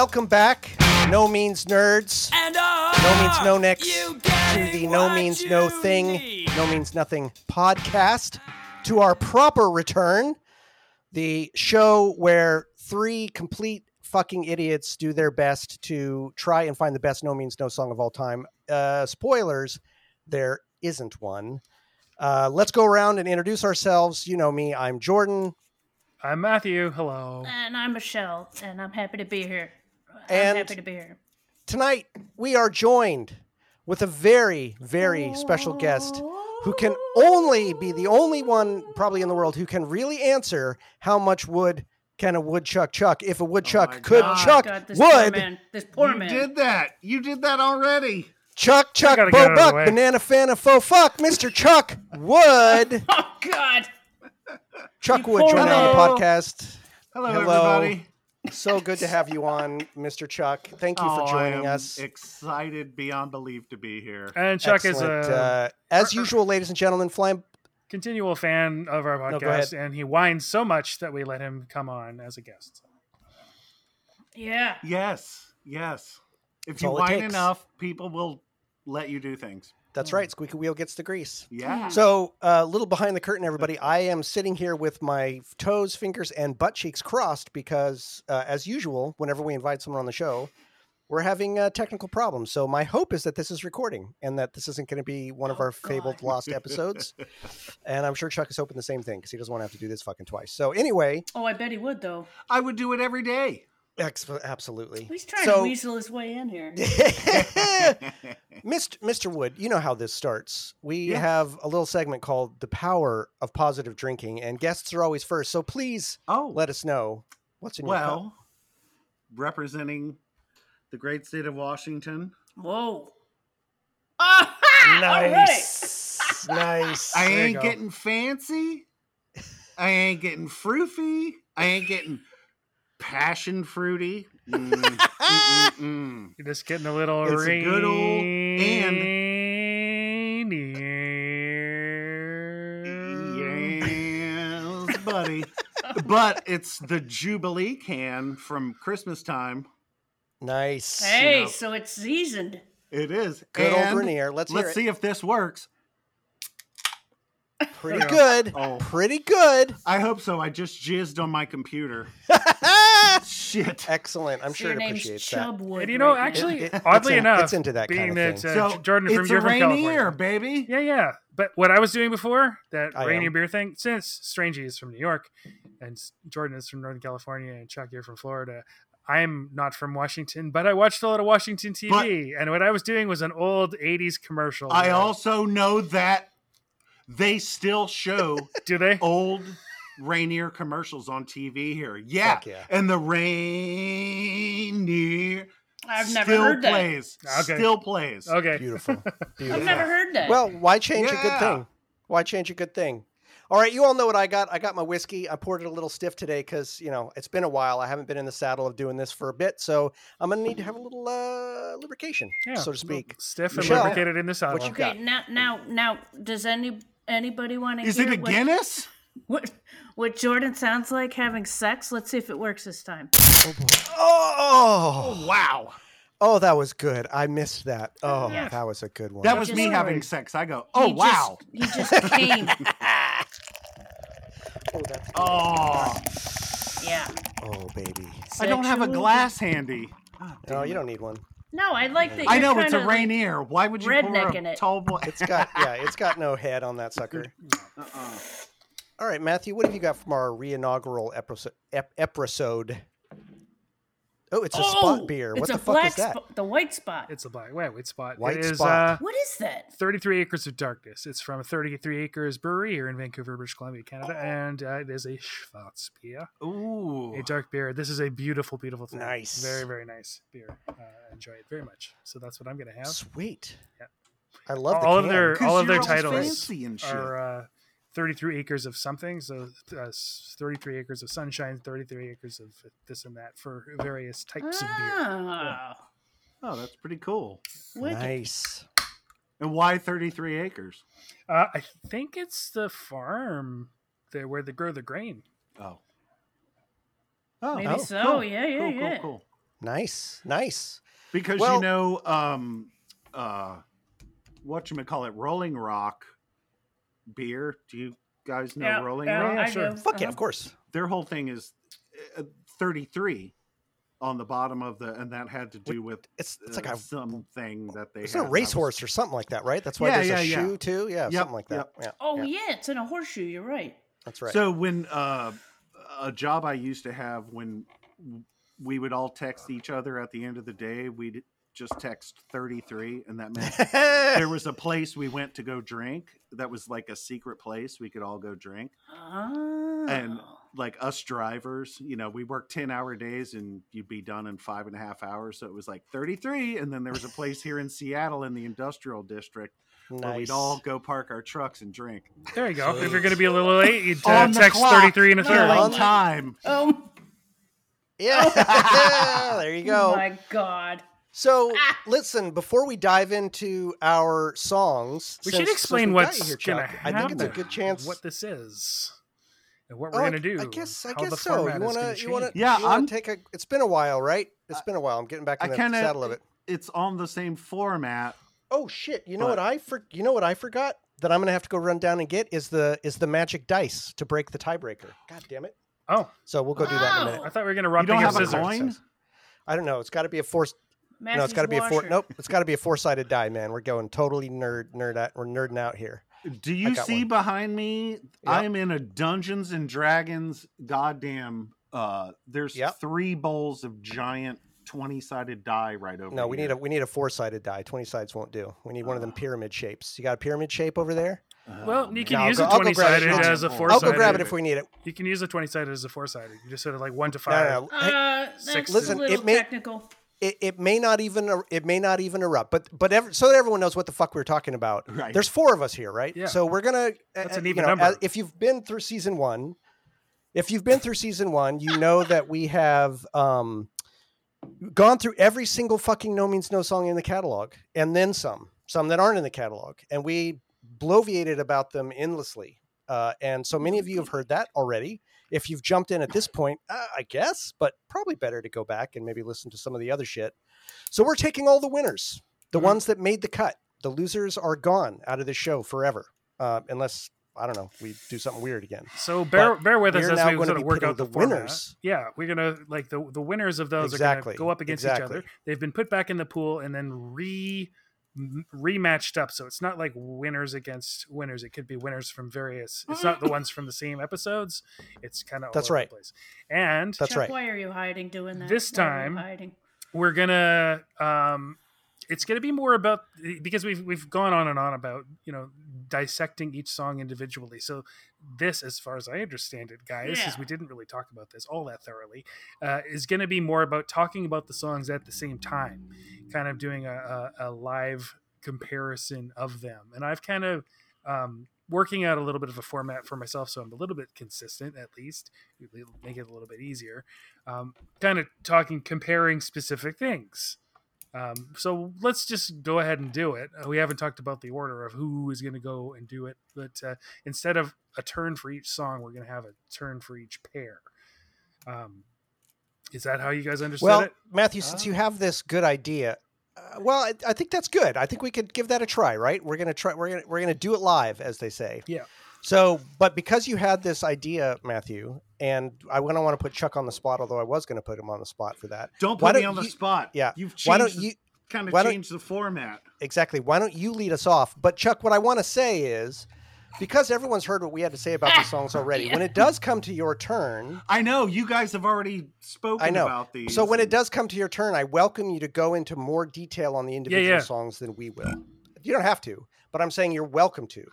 what you want. Welcome back, No Means Nerds. And oh, No Means No Next to the No Means No Thing, need. No Means Nothing podcast to our proper return. The show where three complete fucking idiots do their best to try and find the best No Means No song of all time. Uh, spoilers, there isn't one. Uh, let's go around and introduce ourselves. You know me, I'm Jordan. I'm Matthew. Hello. And I'm Michelle, and I'm happy to be here. I'm And- happy to be here. Tonight, we are joined with a very, very special guest who can only be the only one, probably in the world, who can really answer how much wood can a woodchuck chuck if a woodchuck oh my could God. Oh chuck God, this poor wood. man. This poor you man. did that. You did that already. Chuck, chuck, bo get out of the buck, banana fan of faux fuck, Mr. Chuck Wood. Oh God! Chuck You Wood poor joining on the podcast. Hello, Hello. everybody. So good to have you on, Mr. Chuck. Thank you for Oh, joining I am us. Excited beyond belief to be here. And Chuck is a uh, as usual, ladies and gentlemen, flying continual fan of our podcast, ahead. and he whines so much that we let him come on as a guest. Yeah. Yes, yes. If That's you whine enough, people will let you do things. That's right. Squeaky wheel gets the grease. Yeah. So, a little behind the curtain, everybody. I am sitting here with my toes, fingers, and butt cheeks crossed because, uh, as usual, whenever we invite someone on the show, we're having uh, technical problems. So, my hope is that this is recording and that this isn't going to be one of Oh, our fabled lost episodes. and I'm sure Chuck is hoping the same thing because he doesn't want to have to do this fucking twice. So, anyway, Oh, I bet he would though. I would do it every day. Ex- absolutely. He's trying So- to weasel his way in here. Mr. Mr. Wood, you know how this starts. We Yes. have a little segment called The Power of Positive Drinking, and guests are always first. So please oh, let us know what's in your cup. well, representing the great state of Washington, Whoa. All right. Nice. nice. I There ain't getting fancy. I ain't getting froofy. I ain't getting passion fruity. Mm, mm, mm, mm. You're just getting a little It's a good old rainier. Yes, buddy. But it's the Jubilee can from Christmas time. Nice. Hey, know. so it's seasoned. It is. Good And old Rainier. Let's, Let's hear see if this works. Pretty good. Oh. Pretty good. I hope so. I just jizzed on my computer. Shit. Excellent. I'm So sure it name's appreciates that. Chubwood. And you know, right actually, It- it- oddly it's in- enough, it's into that being kind of that thing. uh, So Jordan from it's you're from rainier, California. baby. Yeah, yeah. But what I was doing before that I rainy am. beer thing, since Strangey is from New York and Jordan is from Northern California and Chuck you're from Florida, I'm not from Washington, but I watched a lot of Washington TV, and what I was doing was an old '80s commercial. I where- also know that they still show do they? old Rainier commercials on TV here. Yeah. Fuck yeah. And the Rainier I've never still heard that. plays. Okay. Still plays. Okay, Beautiful. Beautiful. I've never heard that. Well, why change a good thing? Why change a good thing? All right, you all know what I got. I got my whiskey. I poured it a little stiff today because you know it's been a while. I haven't been in the saddle of doing this for a bit, so I'm gonna need to have a little uh, lubrication, yeah, so to speak. stiff and Michelle, lubricated in the saddle. what you got? now, now, now, does any anybody want to Is hear it a what, Guinness? what what what Jordan sounds like having sex? Let's see if it works this time. Oh, oh Wow. Oh, oh, that was good. I missed that. Oh, Yeah. that was a good one. That was just- me having sex. I go, oh, He wow. Just, he just came. oh, that's Oh, yeah. oh, baby. I don't have a glass handy. Oh, no, you don't need one. No, I like that. I you're know it's a kinda like- Rainier. Why would you pour redneck a in it. tall boy? It's got yeah, it's got no head on that sucker. Uh-uh. All right, Matthew, what have you got from our re-inaugural episode? Episode? Oh, it's a oh, spot beer. It's What a the fuck black is that? spot. The white spot. It's a black white, white spot. White it is, spot. Uh, what is that? 33 Acres of Darkness. It's from a 33 Acres Brewery here in Vancouver, British Columbia, Canada, Oh. and uh, it is a Schwarz beer, Ooh. a dark beer. This is a beautiful, beautiful thing. Nice. very, very nice beer. Uh, I enjoy it very much. So that's what I'm going to have. Sweet. Yeah. I love the all of their all of their titles fancy and shit. are uh, 33 acres of something. So uh, 33 acres of sunshine, 33 acres of this and that for various types of beer. Oh, Oh, that's pretty cool. Nice. And why 33 acres? Uh, I think it's the farm there where they grow the grain. Oh. Oh, Maybe Oh, so. cool. Yeah, yeah, cool, yeah. cool, cool. Nice, nice. Because Well- you know, um, uh, what you call it, Rolling Rock beer. Do you guys know Yeah, Rolling yeah, Rock? Yeah, sure. Fuck yeah, Uh-huh. of course. Their whole thing is uh, 33 on the bottom of the, and that had to do with It's it's uh, like a something that they. it's had, a and was- racehorse or something like that, right? That's why Yeah, there's yeah, a yeah. shoe too. Yeah, Yep, something like that. yep. Yeah. Oh yeah, yeah. it's in a horseshoe. You're right. that's right. So when uh, a job I used to have when we would all text each other at the end of the day, we'd just text 33 and that meant there was a place we went to go drink that was like a secret place we could all go drink Oh. And- like us drivers you know we worked 10 hour days and you'd be done in five and a half hours so it was like 33 and then there was a place here in seattle in the industrial district where we'd all go park our trucks and drink There you go. If you're going to be a little late, you uh, text clock. 33 and a third. Yeah. on time oh, yeah, there you oh go. my god. So Ah. listen, before we dive into our songs, We since- should explain we've got what's here, going to Chuck, happen. I think it's a good chance. What this is. And what Oh, we're I- going to do. I guess. I guess so. You want gonna? You want to? Yeah, You wanna I'm- take a. It's been a while, right? It's been a while. I'm getting back i in the kind saddle of of it. it's on the same format Oh shit! You know But- what I for? You know what I forgot that I'm gonna have to go run down and get is the is the magic dice to break the tiebreaker. God damn it! Oh, So we'll go do that in a minute. Oh. I thought we were going to rock, You don't paper, have a scissors. coin? I don't know. It's got to be a four. no, it's Matthew's got to be a four. washer. Nope, it's got to be a four sided die, man. We're going totally nerd nerd out. We're nerding out here. Do you see one. behind me? Yep. I am in a Dungeons and Dragons goddamn uh there's Yep. three bowls of giant 20-sided die right over No, we need a we need a four sided die. Twenty sides won't do. We need one of them pyramid shapes. You got a pyramid shape over there? Well, Oh, you can I'll use go- a I'll go 20 grab it. sided as a I'll four I'll sided. go grab it if we need it. You can use a 20 sided as a four sided. You just sort of like one to five. no, no. Hey, Uh, that's Listen, a little it may- technical. It, it may not even er- it may not even erupt but but ever, so that everyone knows what the fuck we're talking about Right. there's four of us here right Yeah. so we're gonna uh, That's an uh, even you know, number. if you've been through season one if you've been through season one you know that we have um gone through every single fucking no means no song in the catalog and then some some that aren't in the catalog and we bloviated about them endlessly uh, and so many of you have heard that already if you've jumped in at this point, uh, I guess, but probably better to go back and maybe listen to some of the other shit. So we're taking all the winners, the Mhm. ones that made the cut. The losers are gone out of the show forever, uh, unless I don't know, we do something weird again. So bear But bear with us as we sort of work out the, the winners. Yeah, we're gonna like the the winners of those are gonna go up against each other. They've been put back in the pool and then re rematched up. So it's not like winners against winners. It could be winners from various. It's not the ones from the same episodes. It's kind of That's all over right. The place. And That's Chuck, right. why are you hiding doing that? This Why time- hiding. we're gonna um it's gonna be more about because we've we've gone on and on about you know dissecting each song individually. So this as far as i understand it guys because Yeah. we didn't really talk about this all that thoroughly uh, is going to be more about talking about the songs at the same time kind of doing a, a, a live comparison of them. And i've kind of um, working out a little bit of a format for myself so i'm a little bit consistent at least It'll make it a little bit easier um, kind of talking comparing specific things um, so let's just go ahead and do it uh, we haven't talked about the order of who is going to go and do it but uh, instead of a turn for each song we're going to have a turn for each pair um, is that how you guys understood Well, it Matthew, since you have this good idea, uh, well, I, I think that's good. I think we could give that a try, right? We're gonna try. We're gonna we're gonna do it live, as they say. Yeah. So, but because you had this idea, Matthew, and I don't want to put Chuck on the spot, although I was going to put him on the spot for that. Don't Why put me don't on the you- spot. Yeah. You've Why don't changed you kind of why don't- changed the format. exactly? Why don't you lead us off? But Chuck, what I want to say is, because everyone's heard what we had to say about these songs already, when it does come to your turn, I know you guys have already spoken I know. about these. So when it does come to your turn, I welcome you to go into more detail on the individual yeah. songs than we will. You don't have to, but I'm saying you're welcome to,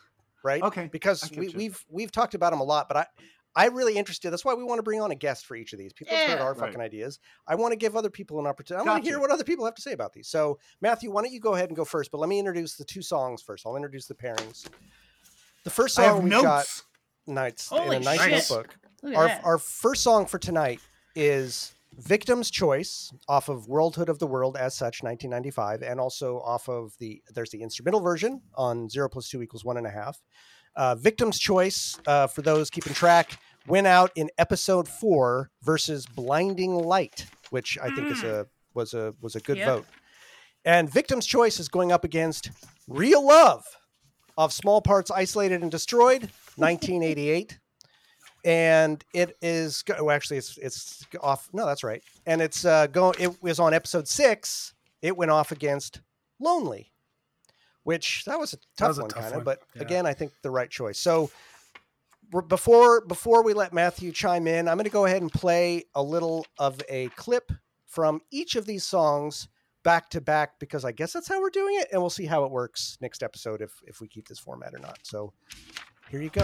right? Okay, Because we, you. we've we've talked about them a lot, but I I'm really interested. That's why we want to bring on a guest for each of these. People have heard Yeah. our Right. fucking ideas. I want to give other people an opportunity. I want to hear what other people have to say about these. So Matthew, why don't you go ahead and go first? But let me introduce the two songs first. I'll introduce the pairings. The first song we notes. got nights in a nice shit. notebook our, that. our first song for tonight is Victim's Choice off of Worldhood of the World as such, 1995, and also off of the there's the instrumental version on zero plus two equals one and a half. Uh, Victim's Choice, uh, for those keeping track, went out in episode four versus Blinding Light, which I think is a was a was a good Yep. vote. And Victim's Choice is going up against Real Love of Small Parts Isolated and Destroyed, 1988. And it is well, actually it's it's off. No, that's right. And it's uh going. It was on episode six. It went off against Lonely, which that was a tough was a one, kind of. But yeah. again, I think the right choice. So before before we let Matthew chime in, I'm going to go ahead and play a little of a clip from each of these songs back to back because I guess that's how we're doing it, and we'll see how it works next episode if if we keep this format or not. So here you go.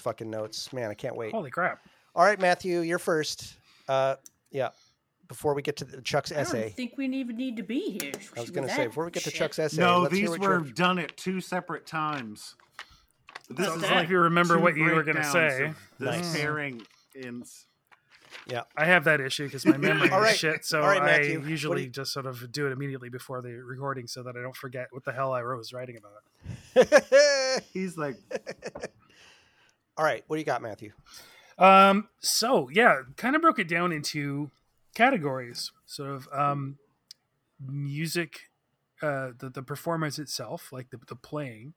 Fucking notes, man! I can't wait. Holy crap! All right, Matthew, you're first. Uh, yeah. Before we get to the Chuck's essay. I don't think we even need to be here. I was going to say before we get to shit. Chuck's essay, No, let's hear these what were your- done at two separate times. This Sounds is like you remember what you were going to say. of This Nice. pairing in I have that issue because my memory All right. is shit. So All right, I Matthew. What do usually you- just sort of do it immediately before the recording so that I don't forget what the hell I was writing about. he's like All right, what do you got, Matthew? Um, so yeah, kind of broke it down into categories, sort of um, music, uh, the the performance itself, like the the playing,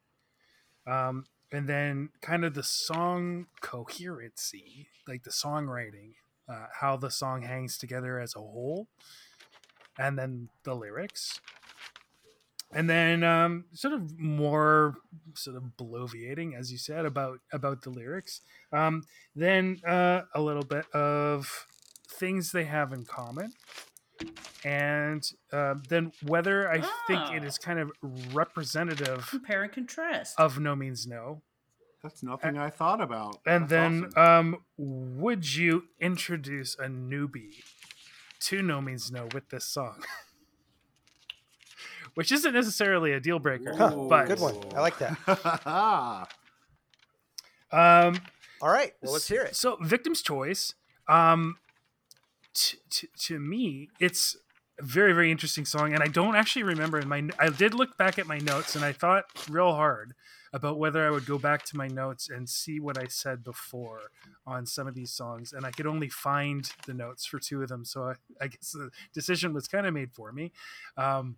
um, and then kind of the song coherency, like the songwriting, uh, how the song hangs together as a whole, and then the lyrics. And then um, sort of more sort of bloviating, as you said, about about the lyrics. Um, then uh, a little bit of things they have in common and uh, then whether i think it Ah. kind of representative Compare and contrast. of no means no that's nothing I thought about. and That's then awesome. um, would you introduce a newbie to no means no with this song which isn't necessarily a deal breaker Huh, but good one. I like that. um, All right, well, let's hear it. So, victim's choice. Um, t- t- to me, it's a very, very interesting song, and I don't actually remember in my. I did look back at my notes, and I thought real hard about whether I would go back to my notes and see what I said before on some of these songs, and I could only find the notes for two of them. So I, I guess the decision was kind of made for me. Um,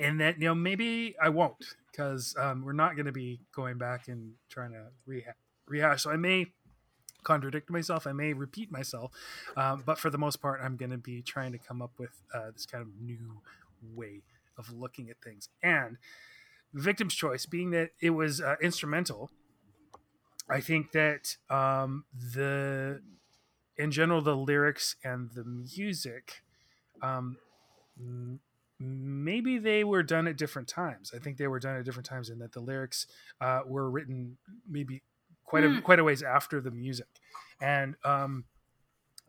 and that you know maybe I won't because um, we're not going to be going back and trying to rehash. So I may contradict myself. I may repeat myself, um, but for the most part, I'm going to be trying to come up with uh, this kind of new way of looking at things. And victim's choice, being that it was uh, instrumental, I think that um, the, in general, the lyrics and the music, um, maybe they were done at different times. I think they were done at different times, and that the lyrics uh, were written maybe quite a Hmm. quite a ways after the music, and um,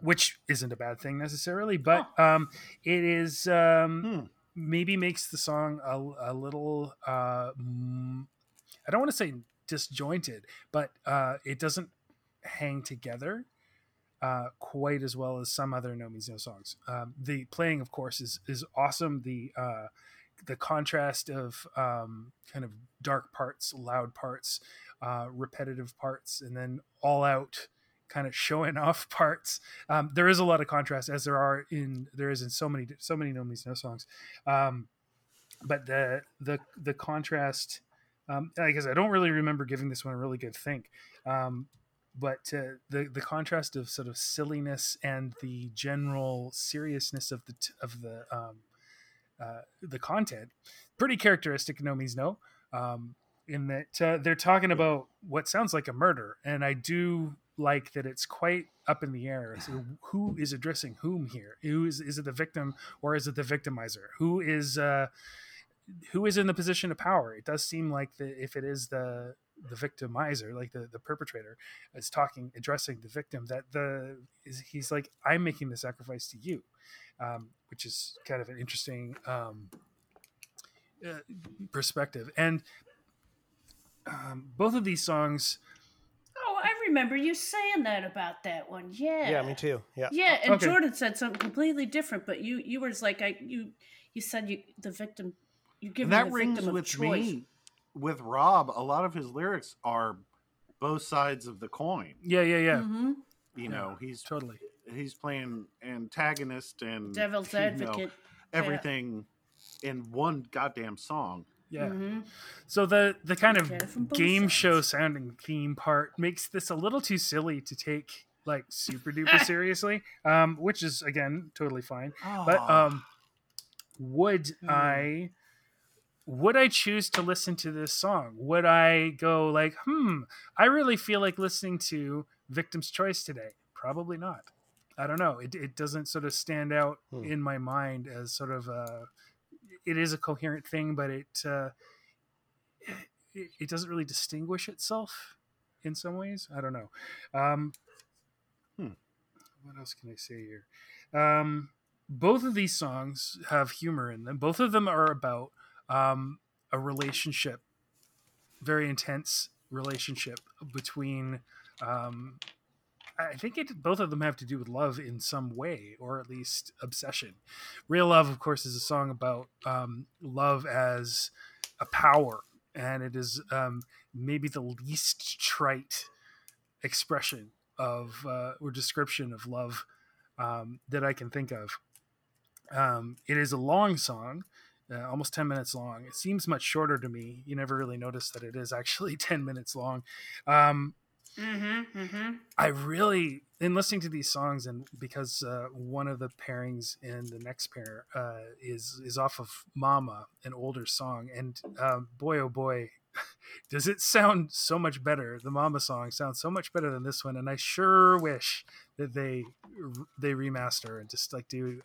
which isn't a bad thing necessarily, but um, it is um, Hmm. maybe makes the song a, a little. Uh, I don't want to say disjointed, but uh, it doesn't hang together uh, quite as well as some other No Means No songs. Um, the playing, of course, is is awesome. The uh, the contrast of um, kind of dark parts, loud parts, uh, repetitive parts, and then all out kind of showing off parts. Um, there is a lot of contrast, as there are in there is in so many so many No Means No songs. Um, but the the the contrast, um, I guess I don't really remember giving this one a really good think. Um, but uh, the the contrast of sort of silliness and the general seriousness of the t- of the um, uh, the content, pretty characteristic. No means no. Um, in that uh, they're talking about what sounds like a murder, and I do like that it's quite up in the air. So who is addressing whom here? Who is is it the victim or is it the victimizer? Who is uh, who is in the position of power? It does seem like the if it is the the victimizer, like the the perpetrator, is talking addressing the victim. That the is he's like I'm making the sacrifice to you, um, which is kind of an interesting um, uh, perspective. And um, both of these songs, Oh, I remember you saying that about that one. Yeah. Yeah, me too. Yeah. Yeah, and Okay. Jordan said something completely different, but you you was like I you you said you the victim you give that the rings victim of with choice. me with Rob. A lot of his lyrics are both sides of the coin. yeah, yeah, yeah, hmm You Yeah. know, he's totally. he's playing antagonist and Devil's you know, advocate. everything in one goddamn song. Yeah. Mhm. So the the kind of Look at it from both game sides. show sounding theme part makes this a little too silly to take like super duper seriously, um, which is again totally fine. But Ah. um, would Hmm. I would I choose to listen to this song? Would I go like, hmm, I really feel like listening to Victim's Choice today? Probably not. I don't know. It, it doesn't sort of stand out Hmm. in my mind as sort of a. It is a coherent thing, but it, uh, it it doesn't really distinguish itself in some ways. I don't know. Um, Hmm. What else can I say here? Um, both of these songs have humor in them. Both of them are about um, a relationship, very intense relationship between. Um, I think it both of them have to do with love in some way, or at least obsession. Real love, of course, is a song about um, love as a power, and it is um, maybe the least trite expression of uh, or description of love um, that I can think of. Um, it is a long song, uh, almost 10 minutes long. It seems much shorter to me. You never really notice that it is actually 10 minutes long. Um, Mm-hmm. Mm-hmm. I really, in listening to these songs, and because uh, one of the pairings in the next pair uh, is is off of "Mama," an older song, and um, boy, oh boy, does it sound so much better. The "Mama" song sounds so much better than this one, and I sure wish that they they remaster and just like do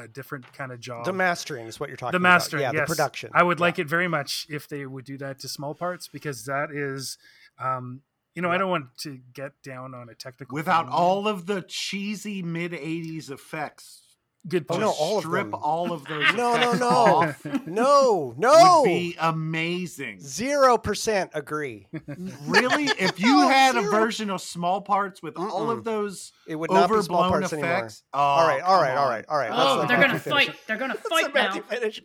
a, a different kind of job. The mastering is what you're talking about. the about. mastering, Yeah, yes. the production. I would Yeah. like it very much if they would do that to small parts because that is, um, you know, I don't want to get down on a technical Without thing. all of the cheesy mid '80s effects, good Oh, point. no, just all of strip them. all of those. No, no, no. off No, no. would be amazing. Zero percent agree. Really, if you No, had a version of small parts with all Mm-mm. of those It would not be small overblown parts anymore. effects, oh, all right, all come right, all on. right, all right. Oh, let they're gonna fight. it. They're gonna fight let now. Finish.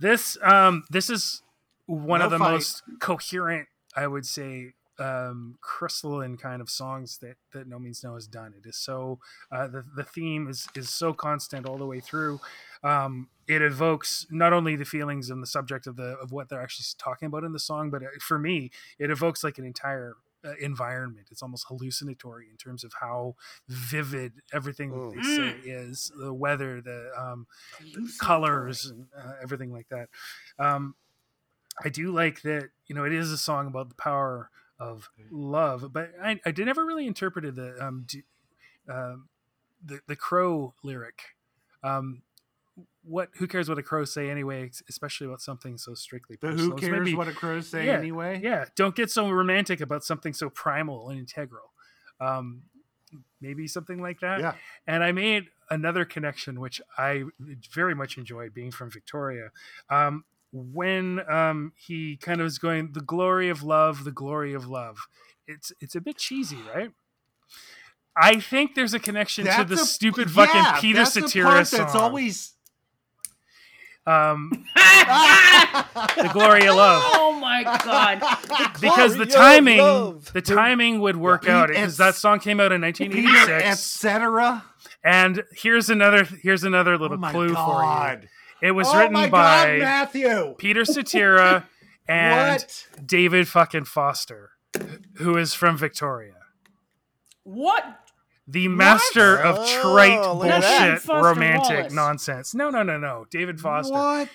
This um this is one No of the fight. most coherent, I would say, um crystalline kind of songs that that No Means No has done. It is so uh the, the theme is is so constant all the way through. Um it evokes not only the feelings and the subject of the of what they're actually talking about in the song, but uh, for me, it evokes like an entire uh, environment. It's almost hallucinatory in terms of how vivid everything that Mm. they say is the weather, the um, colors, and uh, everything like that. Um, I do like that. You know, it is a song about the power of love, but I, I did never really interpreted the um, d- um the the crow lyric. Um, what? Who cares what a crow say anyway? Especially about something so strictly The who cares maybe- what a crow say Yeah, anyway? yeah, don't get so romantic about something so primal and integral. Um, maybe something like that. Yeah. And I made another connection, which I very much enjoyed being from Victoria. Um, when um, he kind of is going, the glory of love, the glory of love. It's it's a bit cheesy, right? I think there's a connection to the a- stupid yeah, fucking Peter that's the part song. That's always um, the glory of love. oh my god! because the timing the timing would work Yeah. out because that song came out in Peter, 1986 etc. and here's another here's another Oh little my clue for god! you it was oh written my by god, Matthew. peter cetera and what? david fucking foster who is from victoria What? the master of trite Oh, look at that. bullshit romantic Wallace. nonsense no no no no david foster What?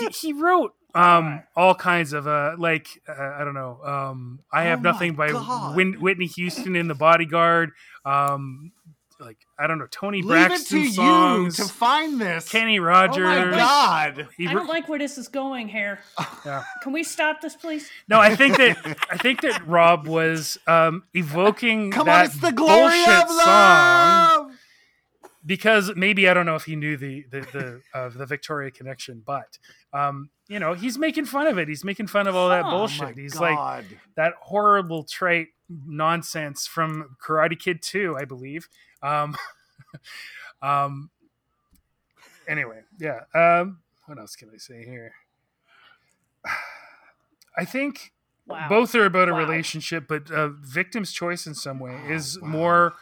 he, he wrote um all kinds of uh like uh, i don't know um i have Oh nothing by. Whit- whitney houston in the bodyguard um like i don't know toni Leave it braxton to songs you to find this. kenny Rogers. oh my god! He I don't like where this is going here. Yeah. Can we stop this, please? no i think that i think that rob was um evoking Come that on, it's the glory bullshit of song because maybe I don't know if he knew the the the, uh, the Victoria connection, but um, you know, he's making fun of it. He's making fun of all that Huh. bullshit. Oh my he's like that horrible trait nonsense from Karate Kid 2, I believe. Um, um, anyway, yeah. Um, what else can I say here? I think Wow. both are about a relationship, but uh, victim's choice in some way Oh, is wow. more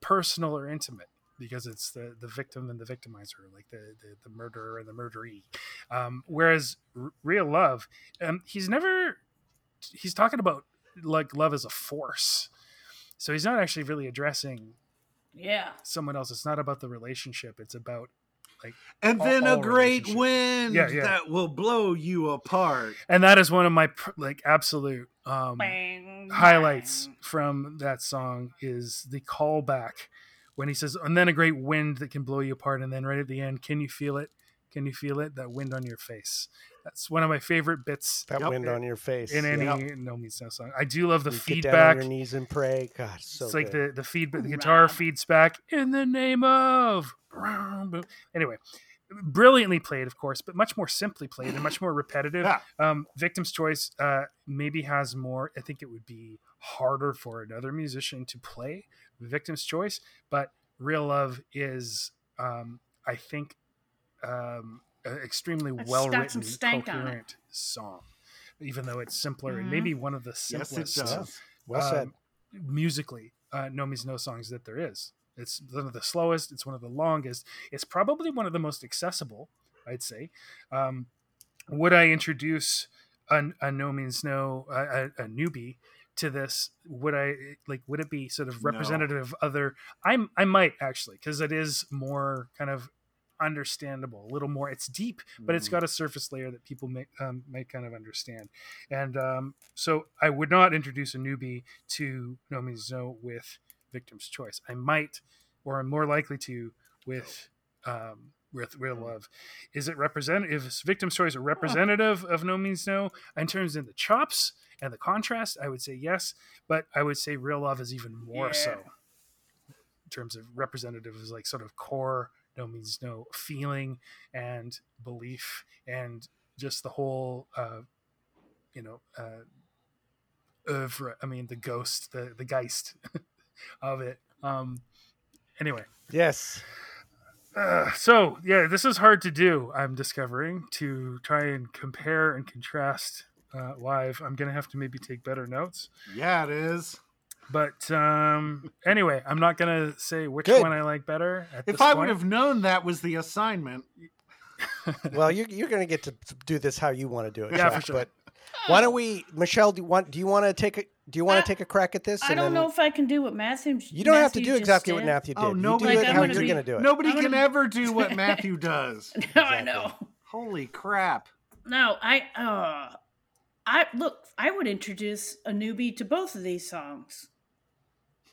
personal or intimate because it's the, the victim and the victimizer, like the, the, the murderer and the murderee. Um, whereas R- real love, um, he's never, he's talking about like love as a force. So he's not actually really addressing yeah. someone else. It's not about the relationship. It's about like And all- then a great wind Yeah, yeah. that will blow you apart. and that is one of my like absolute um, Bang, highlights bang. from that song is the callback when he says, "And then a great wind that can blow you apart," and then right at the end, "Can you feel it? Can you feel it? That wind on your face." That's one of my favorite bits That Yep. wind on your face. in any Yep. No Means No song. I do love the You Get down on feedback. your knees and pray. God, so it's like good. the the feedback. The guitar feeds back in the name of. Anyway, brilliantly played, of course, but much more simply played and much more repetitive. Yeah. Um, Victim's Choice uh, maybe has more. I think it would be harder for another musician to play Victim's Choice, but Real Love is, um, I think, um, an extremely It's well got written, some stank on it. coherent song. Even though it's simpler and Mhm. maybe one of the Yes, simplest it does. well said. um, musically uh, no means no songs that there is it's one of the slowest it's one of the longest it's probably one of the most accessible i'd say um, would i introduce a, a no means no a, a, a newbie to this would i like would it be sort of No. representative of other i'm i might actually because it is more kind of understandable a little more it's deep but it's got a surface layer that people may um, might kind of understand. And um, so i would not introduce a newbie to no means no with victim's choice. I might or i'm more likely to with um, with real love. Is it representative is victim's choice a representative of no means no in terms of the chops and the contrast? I would say yes but i would say real love is even more Yeah. so in terms of representative is like sort of core no means no feeling and belief and just the whole uh you know uh oeuvre, i mean the ghost the the geist of it um anyway yes. uh, so yeah this is hard to do i'm discovering to try and compare and contrast uh, live i'm gonna have to maybe take better notes Yeah, it is. But um anyway i'm not gonna say which Good. one i like better at If this I point. would have known that was the assignment, Well, you're you're going to get to do this how you want to do it. Yeah, Chuck, for sure. But why don't we, Michelle? Do you want? Do you want to take a, Do you want I- to take a crack at this? I and don't then- know if I can do what Matthew. You don't have to do just exactly what. Matthew did. Oh, you do nobody- it how gonna you're be- going to do it. Nobody I'm can gonna- ever do what Matthew does. No, I know. Holy crap. No, I uh I look, I would introduce a newbie to both of these songs.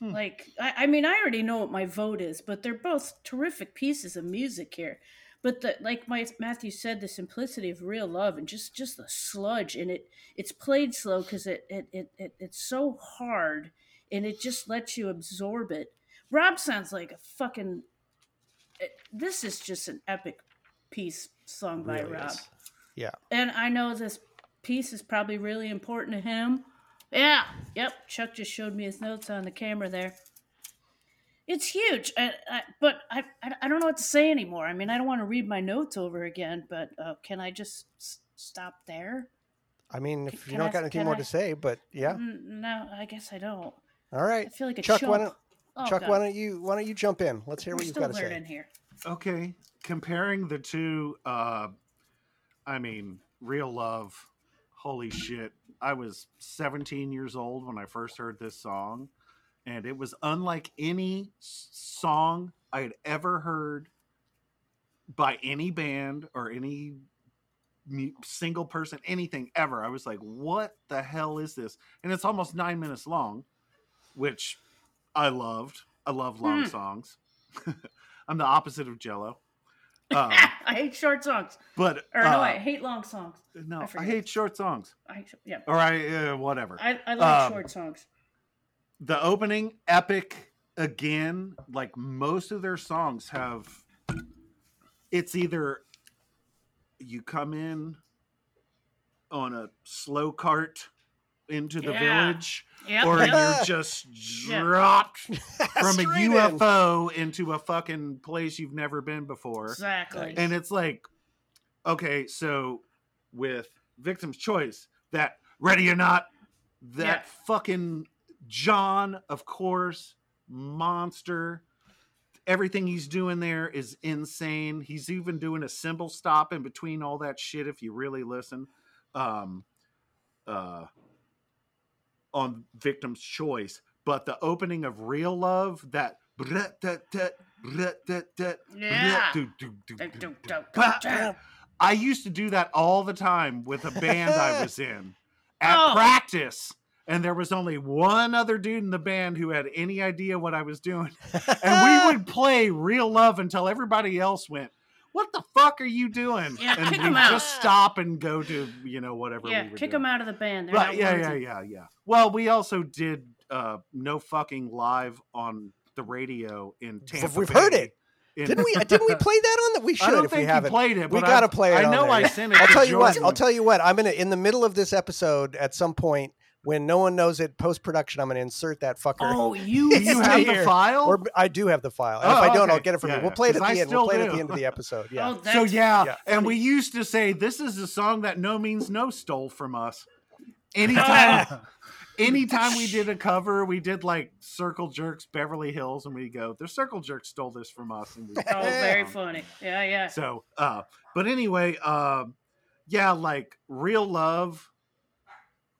Hmm. Like I, I mean I already know what my vote is, but they're both terrific pieces of music here. But the like my Matthew said, the simplicity of real love and just just the sludge and it it's played slow because it, it it it it's so hard and it just lets you absorb it. Rob sounds like a fucking it, this is just an epic piece sung by Really Rob is. Yeah. and I know this piece is probably really important to him. Yeah, yep. Chuck just showed me his notes on the camera there. It's huge, I, I, but I, I I don't know what to say anymore. I mean, I don't want to read my notes over again, but uh, can I just s- stop there? I mean, if you Can don't I- got anything more I- to say, but yeah. Mm, No, I guess I don't. All right. I feel like a Chuck, chump. why don't Oh, Chuck, God. why don't you why don't you jump in? Let's hear We're what you've got to learning say. here. Okay, comparing the two, uh, I mean, real love. Holy shit! I was 17 years old when I first heard this song, and it was unlike any song I had ever heard by any band or any single person, anything ever. I was like, "What the hell is this?" And it's almost nine minutes long, which I loved. I love long Hmm. songs. I'm the opposite of Jello. Um, I hate short songs. but Or no, uh, I hate long songs. no, I I, hate short songs. I hate, yeah. Or I uh, whatever. I, I like Um, short songs. the opening epic again. Like most of their songs have, it's either you come in on a slow cart into the Yeah. village, Yep, or you're just Yeah. dropped from a Straight in. UFO into a fucking place you've never been before. exactly. And it's like, okay, so with Victim's Choice, that Ready or Not, that Yeah. fucking John, of course, monster. Everything he's doing there is insane. He's even doing a cymbal stop in between all that shit if you really listen. Um uh on Victim's Choice. But the opening of Real Love, that Yeah. I used to do that all the time with a band I was in at Oh. practice. And there was only one other dude in the band who had any idea what I was doing. And we would play Real Love until everybody else went, What the fuck are you doing? Yeah, and kick we 'em out. just stop and go to, you know, whatever Yeah, we were kick doing. them out of the band. They're Right, yeah, yeah, worthy. yeah, yeah. Well, we also did uh, No Fucking Live on the radio in Tampa We've Bay. heard it. in- Didn't we? Didn't we play that on that? We should I don't if think we you haven't. played it. we got to I- play it. I on know there. I sent it. I'll tell you what. I'll tell you what. I'm gonna in the middle of this episode at some point when no one knows it post production. I'm gonna insert that fucker. Oh, you. You have the file? Or I do have the file. And Oh, if I don't, okay. I'll get it from Yeah, you. We'll play it at 'Cause the I end. We'll still play it at the end of the episode. Yeah. Oh, so yeah, Yeah. and we used to say this is a song that No Means No stole from us. Anytime, anytime we did a cover, we did like Circle Jerks, Beverly Hills, and we go, "The Circle Jerks stole this from us." And we Oh, very funny. Yeah, yeah. So, uh, but anyway, um, yeah, like real love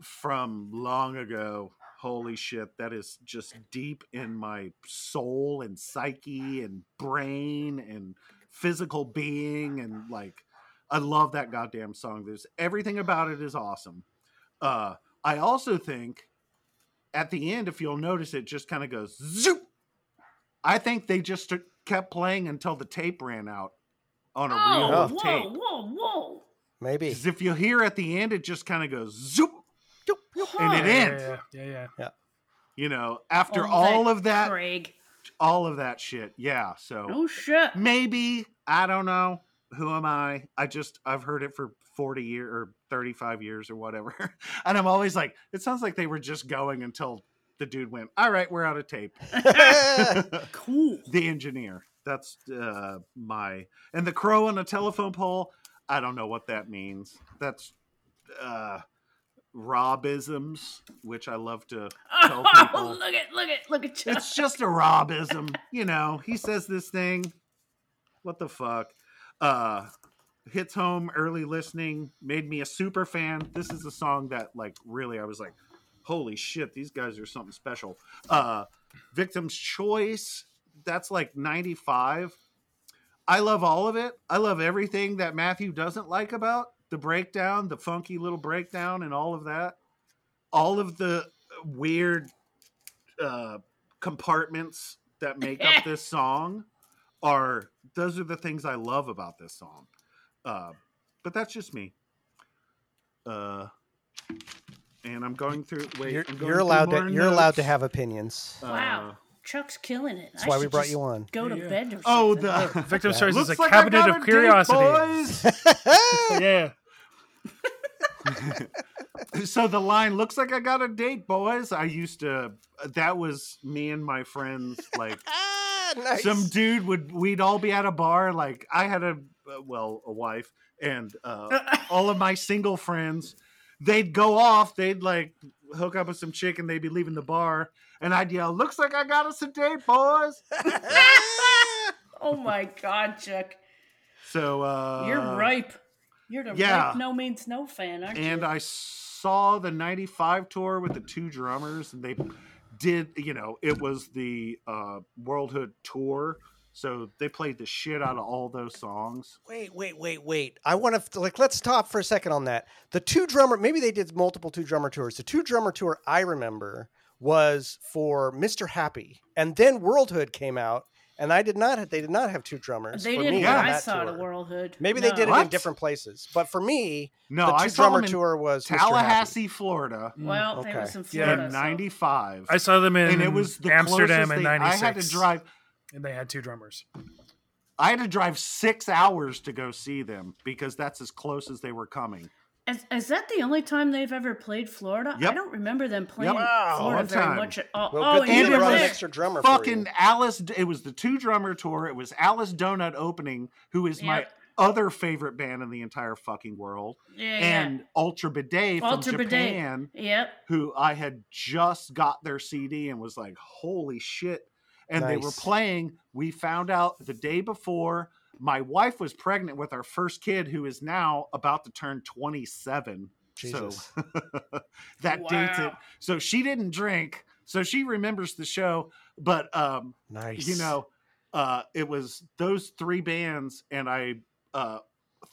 from long ago. Holy shit, that is just deep in my soul and psyche and brain and physical being and like I love that goddamn song. There's everything about it is awesome. Uh, I also think at the end, if you'll notice, it just kind of goes zoop. I think they just st- kept playing until the tape ran out on a reel Oh, of whoa, tape. whoa, whoa. Maybe. Because if you hear at the end, it just kind of goes zoop, and it yeah, ends. Yeah, yeah, yeah. You know, after Oh, all that of that, Craig. all of that shit. Yeah. So No shit. maybe I don't know. Who am I? I just I've heard it for forty years or thirty five years or whatever, and I'm always like, it sounds like they were just going until the dude went. All right, we're out of tape. Cool. the engineer. That's uh, my and the crow on a telephone pole. I don't know what that means. That's uh, Robisms, which I love to tell Oh, people. look at, look at, look at you. It's just a Robism, you know. He says this thing. What the fuck? Uh, hits home early listening, made me a super fan. This is a song that, like, really, I was like, holy shit, these guys are something special. Uh, Victim's Choice, that's like 95. I love all of it. I love everything that Matthew doesn't like about the breakdown, the funky little breakdown, and all of that. All of the weird uh, compartments that make up this song are those are the things I love about this song. Uh, but that's just me. Uh, and I'm going through. Wait, You're, I'm going you're allowed more to you're allowed to have opinions. Wow. Uh, Chuck's killing it. That's I why we brought just you on. Go to Yeah. bed or oh, the Victim's Yeah. Choice is a like cabinet of a date, curiosities. yeah. so the line looks like I got a date, boys. I used to. That was me and my friends. Like nice. some dude would. We'd all be at a bar. Like I had a well, a wife, and uh, all of my single friends. They'd go off. They'd like hook up with some chick, and they'd be leaving the bar. And I'd yell, "Looks like I got us a date, boys." oh my God, Chuck. So uh, You're ripe. You're the yeah. ripe no means no fan, aren't and you? I saw the 95 tour with the two drummers and they did you know it was the uh worldhood tour so they played the shit out of all those songs Wait, wait, wait, wait. I want to like let's stop for a second on that. The two drummer, maybe they did multiple two drummer tours. The two drummer tour I remember was for Mr. Happy, and then Worldhood came out, and I did not. They did not have two drummers. they for didn't me when on I saw tour. the Worldhood. Maybe they No. did it in different places, but for me, no the i two saw drummer them in tour was Mr. Tallahassee florida mm, Well, Okay. it was in Yeah. Florida. in so- 95 I saw them in and it was the Amsterdam in they- i had to drive and they had two drummers. i had to drive six hours to go see them because that's as close as they were coming Is, is that the only time they've ever played Florida? Yep. I don't remember them playing Wow. Florida One very time. much at all. Well, oh, good and thing and you you it were brought an extra drummer fucking for you. alice it was the two drummer tour it was alice donut opening who is my other favorite band in the entire fucking world Yeah, and Ultra Bidet from Ultra Bidet. Japan, yeah. Yep. who I had just got their CD and was like, "Holy shit!" And they were playing. We found out the day before. My wife was pregnant with our first kid, who is now about to turn twenty-seven. Jesus. So that dates it. So she didn't drink, so she remembers the show. But um, Nice. you know, uh, it was those three bands, and I uh,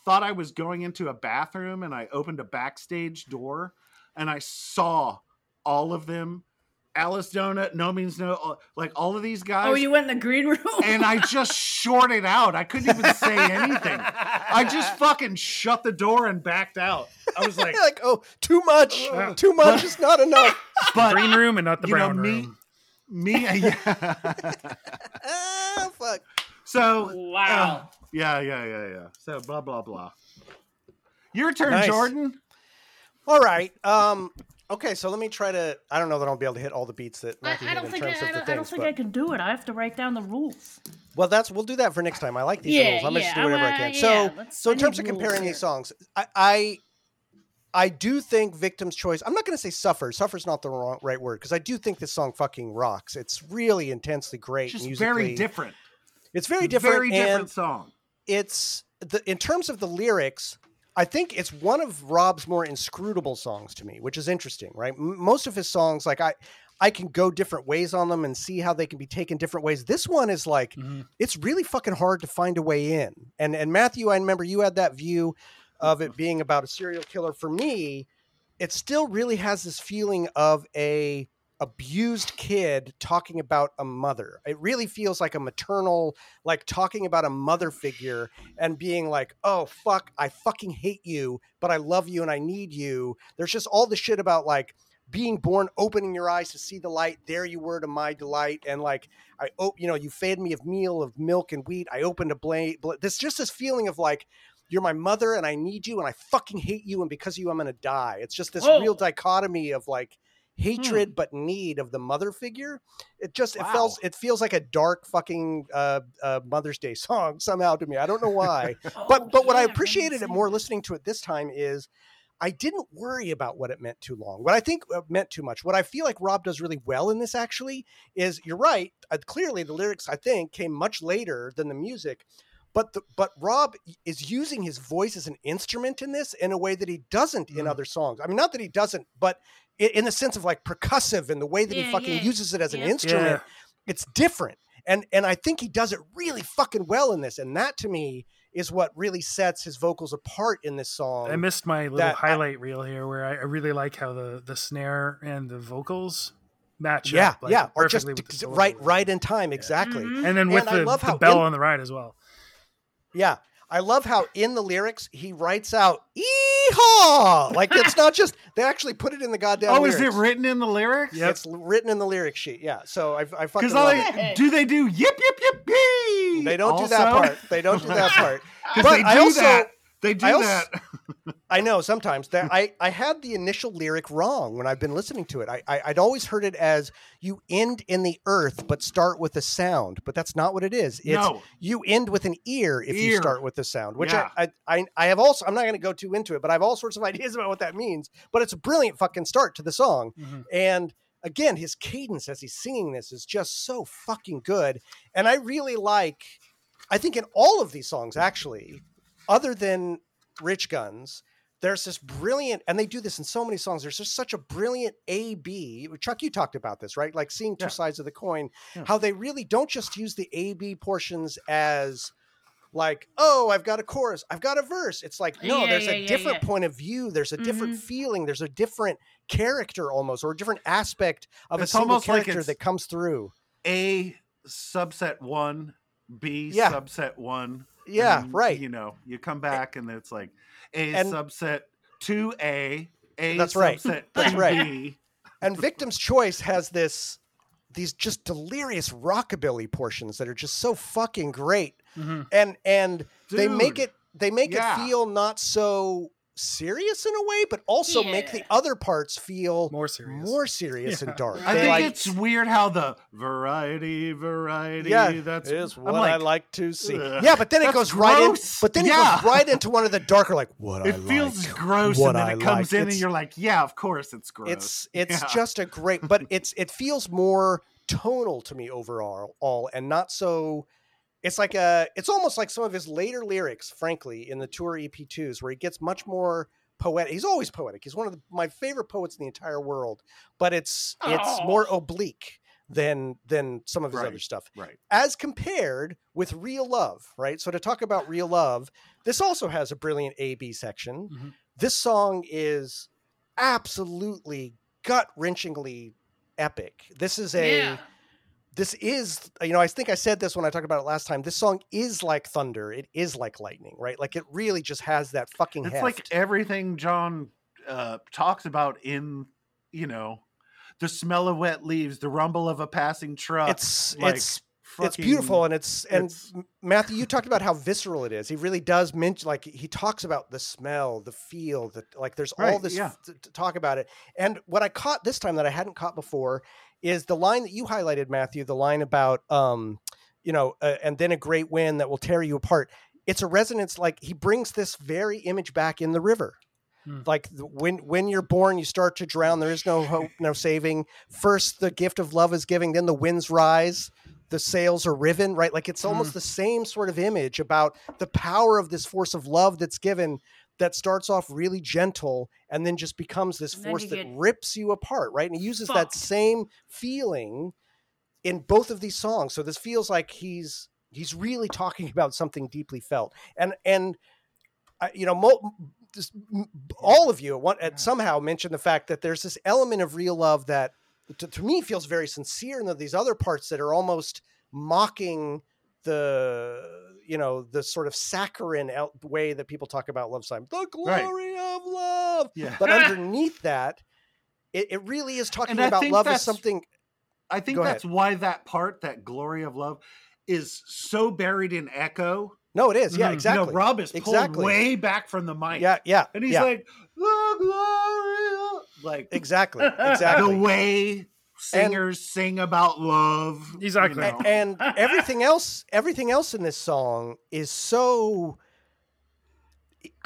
thought I was going into a bathroom, and I opened a backstage door, and I saw all of them. Alice Donut, No Means No, uh, like all of these guys. Oh, you went in the green room. and I just shorted out. I couldn't even say anything. I just fucking shut the door and backed out. I was like, like, oh, too much, Uh, too much is not enough. but Green room and not the you know, brown me- room. me, yeah. ah, fuck. so wow. uh, yeah, yeah, yeah, yeah. So blah blah blah. Your turn, Nice. Jordan. All right. Um. Okay, so let me try to. I don't know that I'll be able to hit all the beats that I, Matthew I hit don't in think I, terms I of the don't, I don't think but- I can do it. I have to write down the rules. Well, that's we'll do that for next time. I like these Yeah, rules. I'm gonna just yeah, do whatever I well, can. yeah, So, so in terms of comparing here. these songs, I, I, I do think "Victim's Choice." I'm not gonna say "suffer." Suffer's not the wrong, right word because I do think this song fucking rocks. It's really intensely great. Just musically. very different. It's very different. Very different and song. it's the in terms of the lyrics. I think it's one of Rob's more inscrutable songs to me, which is interesting, right? M- most of his songs, like I, I can go different ways on them and see how they can be taken different ways. This one is like Mhm. it's really fucking hard to find a way in. And and Matthew, I remember you had that view of it being about a serial killer. For me, it still really has this feeling of a abused kid talking about a mother. It really feels like a maternal, like talking about a mother figure and being like, "Oh fuck, I fucking hate you, but I love you and I need you." There's just all the shit about like being born, opening your eyes to see the light. There you were to my delight, and like I, oh, you know, you fed me of meal of milk and wheat. I opened a blade. This just this feeling of like you're my mother and I need you and I fucking hate you and because of you I'm gonna die. It's just this Whoa. real dichotomy of like hatred but need of the mother figure. It just it feels it feels like a dark fucking uh, uh, Mother's Day song somehow to me. I don't know why, Oh, but but what I appreciated it more listening to it this time is I didn't worry about what it meant too long. What I think uh, meant too much. What I feel like Rob does really well in this actually is you're right. Uh, clearly, the lyrics I think came much later than the music, but the, but Rob is using his voice as an instrument in this in a way that he doesn't in Mm. other songs. I mean, not that he doesn't, but in the sense of like percussive and the way that he fucking yeah, uses it as an instrument. Yeah. It's different, and and I think he does it really fucking well in this. And that to me is what really sets his vocals apart in this song. I missed my little that I- highlight reel here where I, I really like how the the snare and the vocals match yeah, up. like, yeah, or just perfectly with the d- right, right in time, exactly. Mhm. And then with And I the, love the how bell in- on the ride as well. Yeah. I love how in the lyrics he writes out "Eehaw!" Like it's not just they actually put it in the goddamn. Oh, is it written in the lyrics? Yeah, It's written in the lyric sheet. Yeah. So I, I fucking Because love like, it. do they do yip yip yip yee? They don't do that part. They don't do that part. But they do I also, that. They do I also- that. I know sometimes that I, I had the initial lyric wrong when I've been listening to it. I, I I'd always heard it as you end in the earth but start with a sound, but that's not what it is. It's no. you end with an ear if you start with the sound, which Yeah. I, I, I have also I'm not going to go too into it, but I have all sorts of ideas about what that means. But it's a brilliant fucking start to the song, Mhm. and again, his cadence as he's singing this is just so fucking good, and I really like. I think in all of these songs, actually, other than Rich Guns, there's this brilliant, and they do this in so many songs. There's just such a brilliant A B. Chuck, you talked about this, right? Like seeing two Yeah. sides of the coin. Yeah. How they really don't just use the A B portions as like, oh, I've got a chorus, I've got a verse. It's like, no, Yeah, there's yeah, a yeah, different yeah. point of view. There's a different Mhm. feeling. There's a different character almost, or a different aspect of It's a single almost like character that comes through. A subset one, B Yeah. subset one. Yeah, then, right. You know, you come back and it's like A And- subset two A, A That's right. subset That's right. B. and Victim's Choice has this these just delirious rockabilly portions that are just so fucking great. Mhm. And and they make it they make Yeah. it feel not so serious in a way, but also make the other parts feel More serious. more serious Yeah. and dark. I They think like, it's weird how the variety, variety. yeah, that's is I'm what like, I like to see. ugh, yeah, but then it that's goes right in. But then Yeah. it goes right into one of the darker, like what I. It I feels like. gross, what and then I it comes like. in, It's- and you're like, "Yeah, of course it's gross." It's it's Yeah. just a great, but it's it feels more tonal to me overall, all and not so. It's like a. It's almost like some of his later lyrics, frankly, in the tour EP2s, where he gets much more poetic. He's always poetic. He's one of the, my favorite poets in the entire world, but it's it's more oblique than than some of his other stuff right. as compared with real love right so to talk about real love this also has a brilliant a b section Mhm. this song is absolutely gut wrenchingly epic this is a yeah. This is you know i think i said this when i talked about it last time this song is like thunder it is like lightning right like it really just has that fucking It's heft. like everything John uh, talks about in, you know, the smell of wet leaves, the rumble of a passing truck. it's like, it's it's beautiful and it's and it's- Matthew you talked about how visceral it is he really does mention like he talks about the smell the feel that like there's all Right, this yeah. f- to talk about it and what I caught this time that I hadn't caught before is the line that you highlighted Matthew the line about um you know uh, and then a great wind that will tear you apart. It's a resonance like he brings this very image back in the river. Hmm. like the- when when you're born you start to drown there is no hope no saving. First the gift of love is giving then the winds rise the sails are riven right? Like it's almost the same sort of image about the power of this force of love that's given that starts off really gentle and then just becomes this force that rips you apart right? And he uses that same feeling in both of these songs. So this feels like he's he's really talking about something deeply felt. And and I- you know mo- just, m- all of you at, one, somehow mentioned the fact that there's this element of real love that to, to me feels very sincere and then these other parts that are almost mocking the you know the sort of saccharine way that people talk about love song the Right. glory of love Yeah. but underneath that it, it really is talking And about love as something I think Go ahead. that's why that part, that glory of love, is so buried in echo. no it is yeah Mhm. Know, exactly You know, Rob is pulled Exactly. way back from the mic. yeah yeah And he's yeah, like, the glory of like exactly the exactly way singers sing about love. you Exactly. know. A- and everything else everything else in this song is so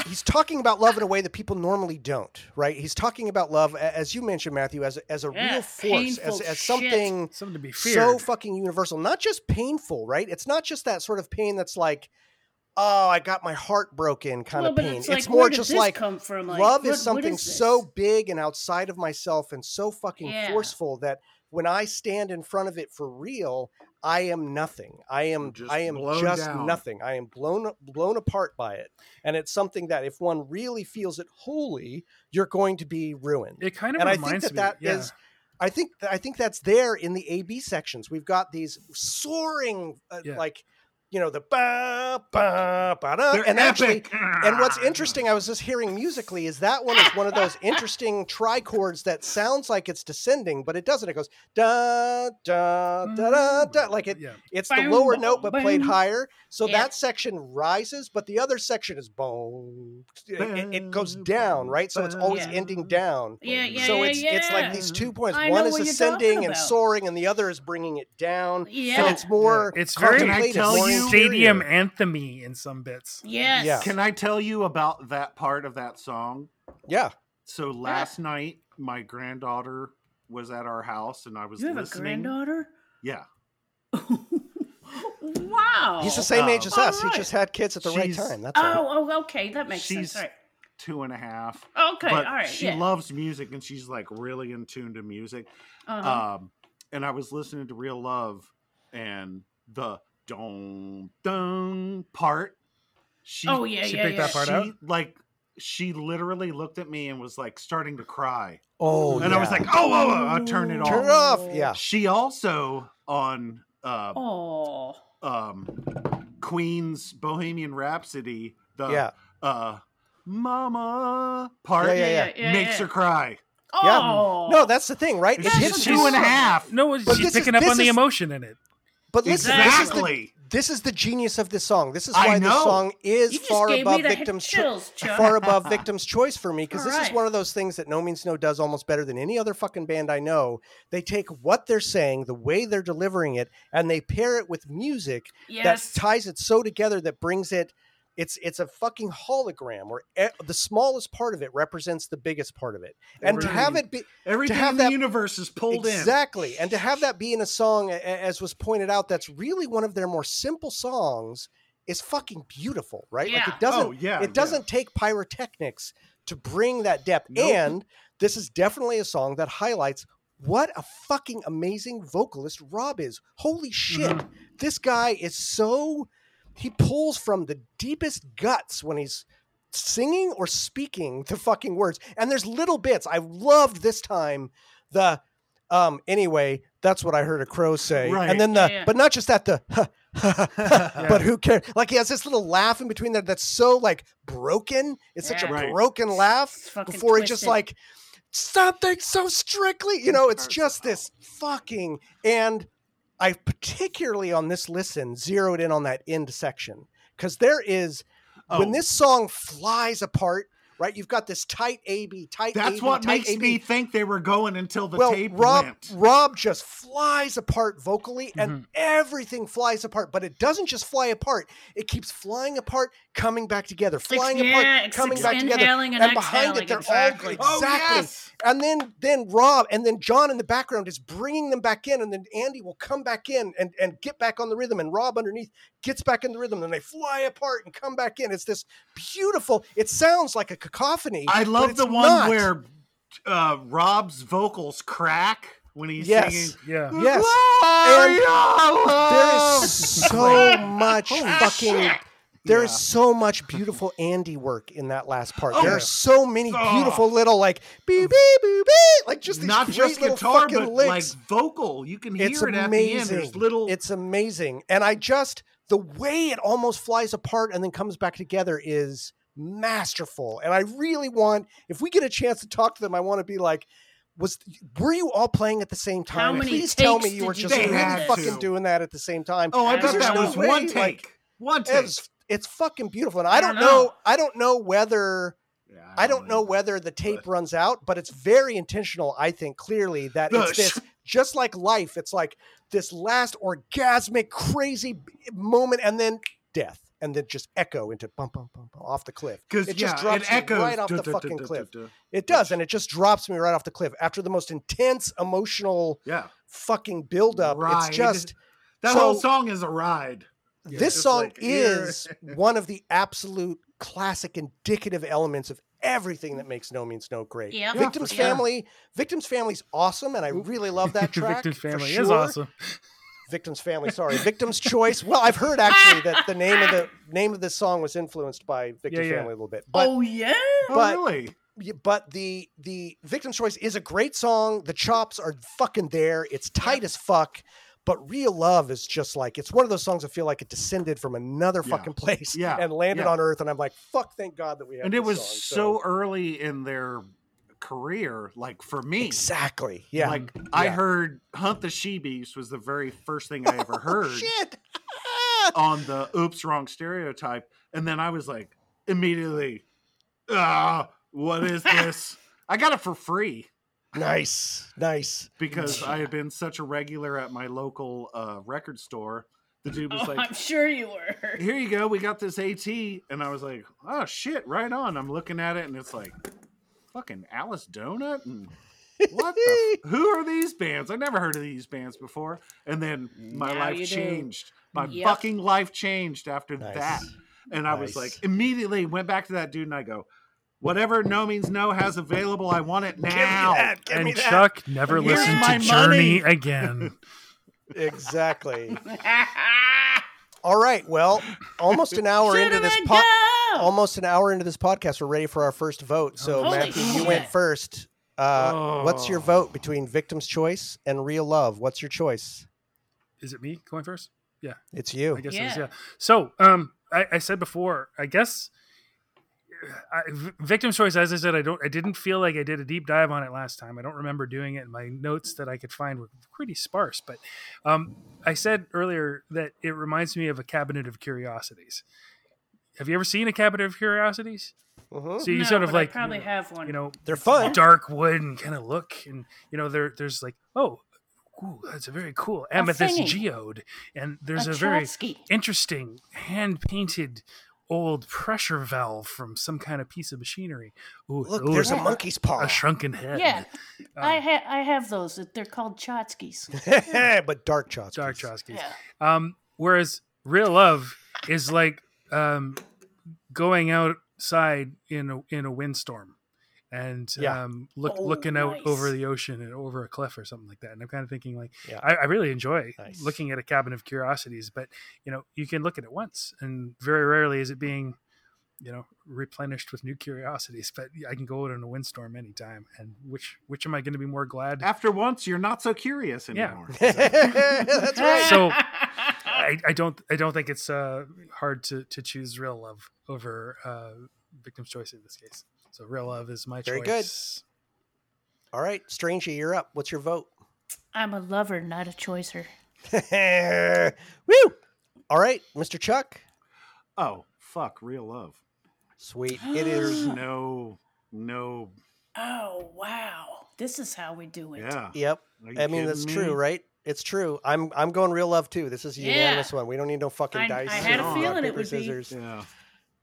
he's talking about love in a way that people normally don't right he's talking about love as you mentioned matthew as, a- as a Yeah, real force as, as something Something to be feared. so fucking universal not just painful right it's not just that sort of pain that's like oh, I got my heart broken kind well, of pain. it's, It's, more just like come from? Like, love what- what is something this? so big and outside of myself and so fucking Yeah. forceful that when I stand in front of it for real, I am nothing. I am Just I am just down. nothing. I am blown blown apart by it. And it's something that if one really feels it wholly, you're going to be ruined. It kind of and I think reminds that me. that yeah. is- I think I think that's there in the A B sections. We've got these soaring uh, Yeah. like you know the ba ba ba da, They're and actually and what's interesting, I was just hearing musically, is that one is one of those interesting trichords that sounds like it's descending, but it doesn't. It goes da da da da da, like it. yeah. It's the lower note, but played higher. So Yeah. that section rises, but the other section is boom. It, it- it goes down, right? So it's always Yeah. ending down. Yeah, yeah, so yeah, it's yeah. it's like these two points. I One is ascending and soaring, and the other is bringing it down. Yeah. And it's more It's very- Can I tell you- Stadium anthem-y in some bits. Yes. Yeah. Can I tell you about that part of that song? Yeah. So last night, my granddaughter was at our house, and I was listening. You have listening. a granddaughter? Yeah, wow. He's the same age Oh. as us. He just had kids at the right time. That's all. Oh, oh, okay. That makes She's- sense. All right. two and a half. Okay, but all right. she yeah. loves music, and she's like really in tune to music. uh-huh. Um, and I was listening to Real Love, and the don don part. She, oh yeah, she yeah, picked yeah. that part she, out? Like she literally looked at me and was like starting to cry, Oh, and I was like, "Oh, oh, oh, I'll turn it Turn off." it off. Yeah. She also on uh, Oh, um, Queen's Bohemian Rhapsody, the yeah. uh, "Mama" part Yeah, yeah, yeah. yeah, yeah, makes yeah. her cry. Yeah. Oh, No, that's the thing, right? It She's hits two you. and a half. No, she's this is- picking up this on the emotion in it. But listen, this is, the, this is the genius of this song. This is why this song is far above victim's cho- chills, Chuck. far above victim's choice for me because this is one of those things that No Means No does almost better than any other fucking band I know. They take what they're saying, the way they're delivering it, and they pair it with music yes. that ties it so together that brings it. It's it's a fucking hologram where e- the smallest part of it represents the biggest part of it, and to have it be Everything have in that- the universe is pulled in. exactly and to have that be in a song a- a- as was pointed out that's really one of their more simple songs is fucking beautiful right like Yeah. it doesn't Oh, yeah, it doesn't take pyrotechnics to bring that depth Nope. and this is definitely a song that highlights what a fucking amazing vocalist rob is holy shit Mm-hmm. this guy is so he pulls from the deepest guts when he's singing or speaking the fucking words. And there's little bits. I loved this time the um anyway, that's what I heard a crow say. Right. And then the Yeah, yeah. but not just that the but who cares? Like he has this little laugh in between there that's so like broken. It's such a Right. broken laugh It's fucking before he just like something so strictly, you know, it's just this fucking and I particularly on this listen zeroed in on that end section because there is when Oh. this song flies apart, right? You've got this tight A B, tight. That's AB, what tight makes AB. me think they were going until the well, tape Rob went. Rob just flies apart vocally, and Mhm. everything flies apart. But it doesn't just fly apart; it keeps flying apart, coming back together, It's flying yeah, apart, it's coming back together. and, and behind it, they're exactly. all exactly. Oh, yes! And then then Rob and then John in the background is bringing them back in, and then Andy will come back in and and get back on the rhythm, and Rob underneath gets back in the rhythm, and they fly apart and come back in. It's this beautiful. It sounds like a cacophony. I love the one not. where uh, Rob's vocals crack when he's Yes. singing. Yeah. Yes. Gloria there so much fucking. shit. There is Yeah. so much beautiful Andy work in that last part. Oh, there yeah. are so many Oh. beautiful little like beep beep beep beep like just these not great just little guitar, fucking but licks. like vocal. You can hear it's it at the end. amazing. There's little. It's amazing, and I just the way it almost flies apart and then comes back together is masterful. And I really want, if we get a chance to talk to them, I want to be like. Was were you all playing at the same How time? many Please tell me you were did you just really fucking to? doing that at the same time. oh, I Because bet that no was way, one like, take. one take. It's, it's fucking beautiful, and I, I don't don't know. know. I don't know whether Yeah, I don't know whether the tape runs out, but it's very intentional. I think clearly that The it's this, just like life. It's like this last orgasmic, crazy moment, and then death, and then just echo into bum bum bum, bum off the cliff. because It yeah, just drops it you echoes right off the duh, duh, fucking duh, duh, cliff. duh, duh. It does, and it just drops me right off the cliff after the most intense emotional Yeah, fucking buildup. Ride. It's just that So- whole song is a ride. Yeah, this just song like, here. is one of the absolute classic indicative elements of everything that makes No Means No great. Yep. Yeah, Victim's for sure. Family, Victim's Family's awesome, and I really love that track. Victim's for family is awesome. Victim's Family, sorry, Victim's Choice. Well, I've heard actually that the name of the name of this song was influenced by Victim's yeah. Family a little bit, but oh yeah. Oh, but- really? but the the Victim's Choice is a great song. The chops are fucking there. It's tight as fuck. But Real Love is just like it's one of those songs I feel like it descended from another Yeah. fucking place Yeah, and landed yeah. on Earth, and I'm like, fuck, thank God that we have. And it was song. so early in their career, like for me. exactly, yeah. Like I heard Hunt the She Beast was the very first thing I ever heard Oh, shit. on the Oops Wrong Stereotype. And then I was like, immediately, ah, what is this? I got it for free nice, nice. because I had been such a regular at my local uh, record store. The dude was Oh, like, I'm sure you were. here you go. We got this AT. And I was like, oh, shit, right on. I'm looking at it and it's like, fucking Alice Donut and mm. what the f- who are these bands? I never heard of these bands before. And then my Now life you do. changed. My Yep. fucking life changed after Nice. that. And I was like, immediately went back to that dude and I go, whatever no means no has available, I want it now. that. Give me and that. Chuck never Here's listened my to Journey money. again. Exactly. All right. Well, almost an hour into this Cinnamon pod. Go! Almost an hour into this podcast, we're ready for our first vote. So, Holy Matthew, you went first. Uh, What's your Oh. vote between Victim's Choice and Real Love? What's your choice? Is it me going first? Yeah, It's you. I guess it is, Yeah. yeah. So, um, I, I said before, I guess I, v- victim's choice. As I said, I don't, I didn't feel like I did a deep dive on it last time. I don't remember doing it. My notes that I could find were pretty sparse. But um, I said earlier that it reminds me of a cabinet of curiosities. Have you ever seen a cabinet of curiosities? Mhm. So you No, sort of but I like probably have one. you know They're fun. dark wood and kind of look and you know there there's like oh ooh, that's a very cool amethyst geode and there's a a, very interesting hand painted old pressure valve from some kind of piece of machinery. Ooh, Look, ooh, there's a yeah. monkey's paw. a shrunken head. Yeah, Um, I ha- I have those. They're called Chotskys. but dark Chotskys. Dark Trotsky. Yeah. Um, whereas real love is like um, going outside in a in a windstorm and Yeah. um, look Oh, looking out nice. over the ocean and over a cliff or something like that. And I'm kind of thinking like Yeah. I, I really enjoy Nice. looking at a cabin of curiosities, but you know you can look at it once, and very rarely is it being you know replenished with new curiosities. But I can go out in a windstorm anytime, and which which am I going to be more glad? After once, you're not so curious anymore. Yeah. anymore. That's right. So I, I don't I don't think it's uh, hard to to choose real love over uh, victim's choice in this case. So real love is my choice. Very good. All right, Stranger, you're up. What's your vote? I'm a lover, not a choicer. Woo! All right, Mr. Chuck. Oh, fuck, real love. Sweet. it is. There's no, no, Oh wow, this is how we do it. yeah. Yep. Are you I mean, kidding that's me? true, right? It's true. I'm I'm going real love too. This is a Yeah. unanimous one. We don't need no fucking I- dice. I had a feeling rock, it paper, would be. Yeah.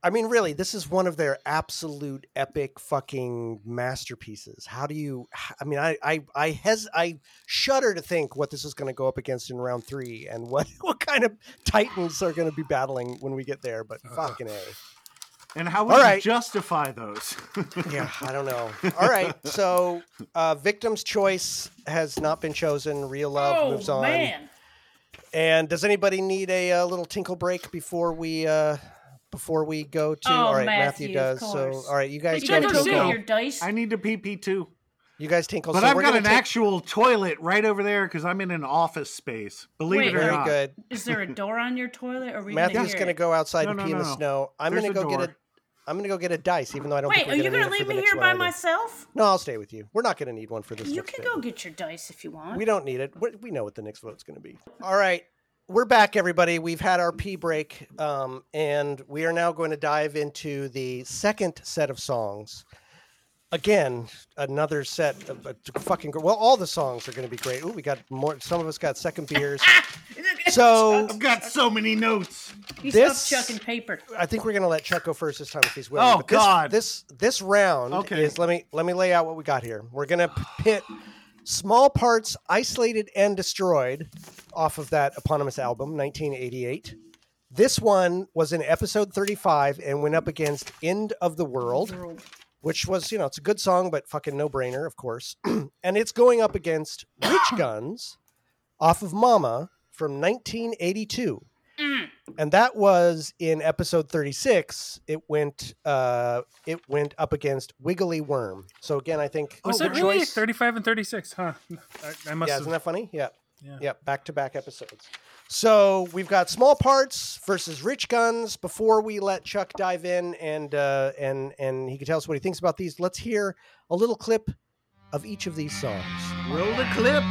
I mean, really, this is one of their absolute epic fucking masterpieces. How do you? I mean, I I I hes I shudder to think what this is going to go up against in round three, and what what kind of titans are going to be battling when we get there. But Ugh. fucking a. And how would All you justify those? Yeah, I don't know. All right, so uh, victim's choice has not been chosen. Real love oh moves on. man, And does anybody need a, uh little tinkle break before we uh, before we go to? Oh, all right, Matthew, Matthew, does. So all right, you guys you go gotta tinkle. go your dice. I need to pee pee too. You guys tinkle. But so I've got an take- actual toilet right over there because I'm in an office space. Believe Wait. it or Very not. good. Is there a door on your toilet? Or are we Matthew's gonna, gonna go outside No, and no, pee in the snow. I'm going to a go get a. door. I'm going to go get a dice, even though I don't think Wait, we're are going you to need gonna leave me here by either. myself? No, I'll stay with you. We're not going to need one for this. You can bit. go get your dice if you want. We don't need it. we we know what the next vote's going to be. All right. We're back, everybody. We've had our pee break, um, and we are now going to dive into the second set of songs. Again, another set of uh, fucking. gr- Well, all the songs are going to be great. Ooh, we got more. Some of us got second beers. So I've got so many notes. He this- stopped chucking paper. I think we're going to let Chuck go first this time if he's willing. Oh, But this, God. This this round Okay. is let me let me lay out what we got here. We're going to pit small parts isolated and destroyed off of that eponymous album 1988 This one was in episode 35 and went up against End of the World, World. Which was, you know, it's a good song, but fucking no brainer, of course. and it's going up against Rich Guns off of Mama from 1982. Mm. And that was in episode 36. It went uh it went up against Wiggly Worm. So again, I think Was oh, it really choice. 35 and 36? Huh. I, I must Yeah, have. isn't that funny? Yeah. Yeah. Yeah, back to back episodes. So we've got small parts versus rich guns. Before we let Chuck dive in and uh, and and he can tell us what he thinks about these, let's hear a little clip of each of these songs. Roll the clip.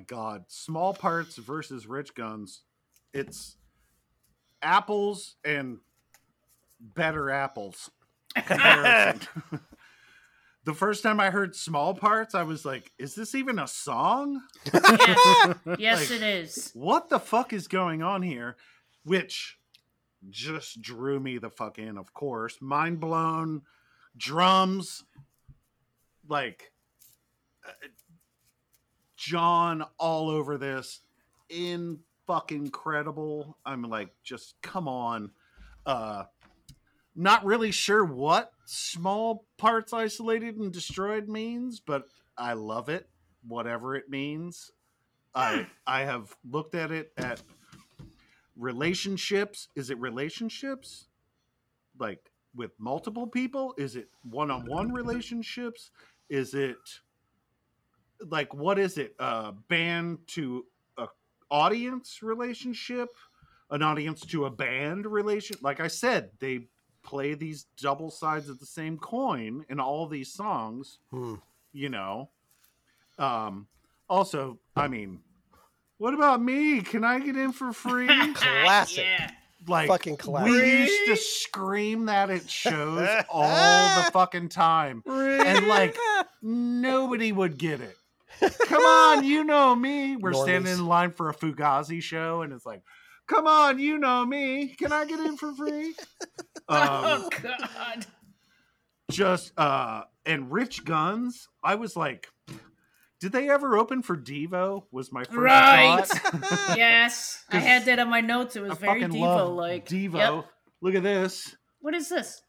My god, small parts versus rich guns. It's apples and better apples. comparison. the first time I heard small parts, I was like, "Is this even a song? yes, yes Like- it is. What the fuck is going on here?" Which just drew me the fuck in. Of course, mind blown. Drums, like John all over this in fucking incredible. I'm like, just come on. Uh not really sure what small parts isolated and destroyed means, but I love it, whatever it means. I I have looked at it at relationships. Is it relationships? Like with multiple people? Is it one-on-one relationships? Is it like what is it a band to a audience relationship an audience to a band relation like i said they play these double sides of the same coin in all these songs Hmm. you know um also i mean what about me can i get in for free Classic. Yeah. like Fucking classic. we used to scream that at shows all the fucking time and like nobody would get it. Come on, you know me. We're standing in line for a Fugazi show, and it's like, come on, you know me. Can I get in for free? Um, oh God. just uh, and Rich Guns. I was like, did they ever open for Devo? Was my first Right. thought. Yes, I had that on my notes. It was I very fucking Devo like. Devo. Yep. Look at this. What is this?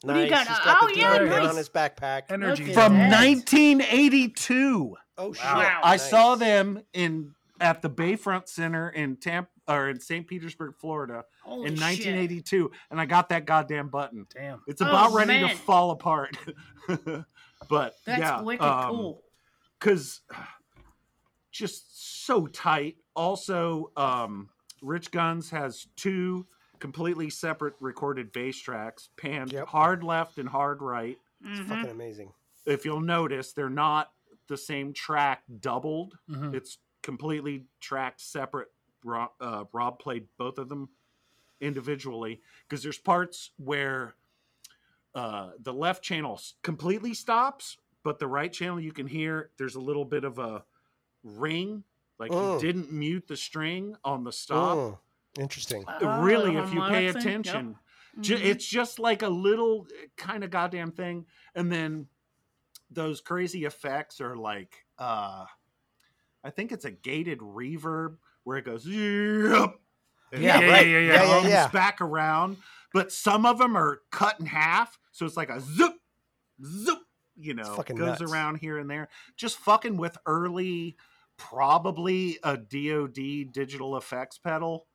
do Nice. you got? He's got Oh, the yeah, nice. on his backpack. Energy. From that. 1982. Oh shit! Wow. I Nice. saw them in at the Bayfront Center in Tampa, or in St. Petersburg, Florida, Holy in shit. 1982, and I got that goddamn button. Damn. It's Oh, about ready man. to fall apart. but That's yeah, wicked um, cool. because just so tight. Also, um, Rich Guns has two completely separate recorded bass tracks, panned Yep. hard left and hard right. It's Mhm. fucking amazing. If you'll notice, they're not the same track doubled. Mhm. It's completely tracked separate. Rob, uh, Rob played both of them individually because there's parts where uh, the left channel completely stops, but the right channel you can hear there's a little bit of a ring, like Mm. he didn't mute the string on the stop. Mm, interesting. Oh, really, if you pay harmonic thing? Yep. attention, Ju- Mhm. it's just like a little kind of goddamn thing and then those crazy effects are like uh i think it's a gated reverb where it goes yep and Yeah, right. yeah, yeah, yeah, yeah, comes yeah. back around but some of them are cut in half so it's like a zoop zoop you know goes nuts. around here and there just fucking with early probably a dod digital effects pedal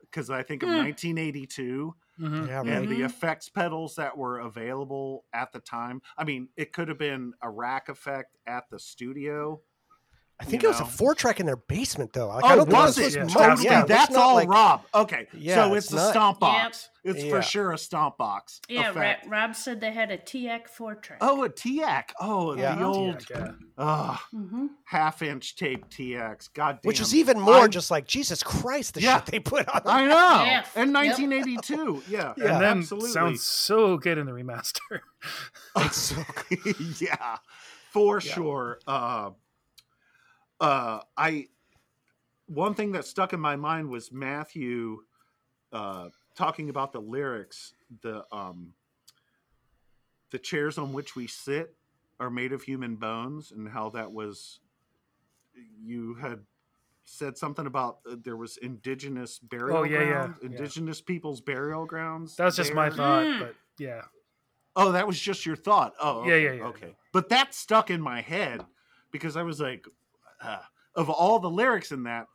because i think of Hmm. 1982 Mhm. Yeah, right. and the Mhm. effects pedals that were available at the time. I mean, it could have been a rack effect at the studio. I think you it was a four track in their basement though. Like, I oh, don't think was this it? Yeah, was totally. most- yeah, that's all like- Rob. Okay, Yeah, so it's it's, a not- stomp Yep. box. It's Yeah. for sure a stomp box Yeah, Ra- Rob said they had a TX four track. Oh, a TX. Oh, Yeah. the old Yeah, uh, hmm half inch tape TX. God damn. Which is even more I'm- just like Jesus Christ, the Yeah. shit they put on. I know. Yeah. In Yep. 1982. Yeah. Yeah, and then absolutely. sounds so good in the remaster. It's so yeah, for Yeah. sure. Uh, uh, I one thing that stuck in my mind was Matthew uh, talking about the lyrics. The um, the chairs on which we sit are made of human bones, and how that was. You had said something about uh, there was indigenous burial Oh, yeah, yeah, grounds, yeah. indigenous people's burial grounds. That's just my thought, Mm. but yeah. Oh, that was just your thought. Oh, Yeah, yeah, yeah. Okay, but that stuck in my head because I was like, uh, of all the lyrics in that,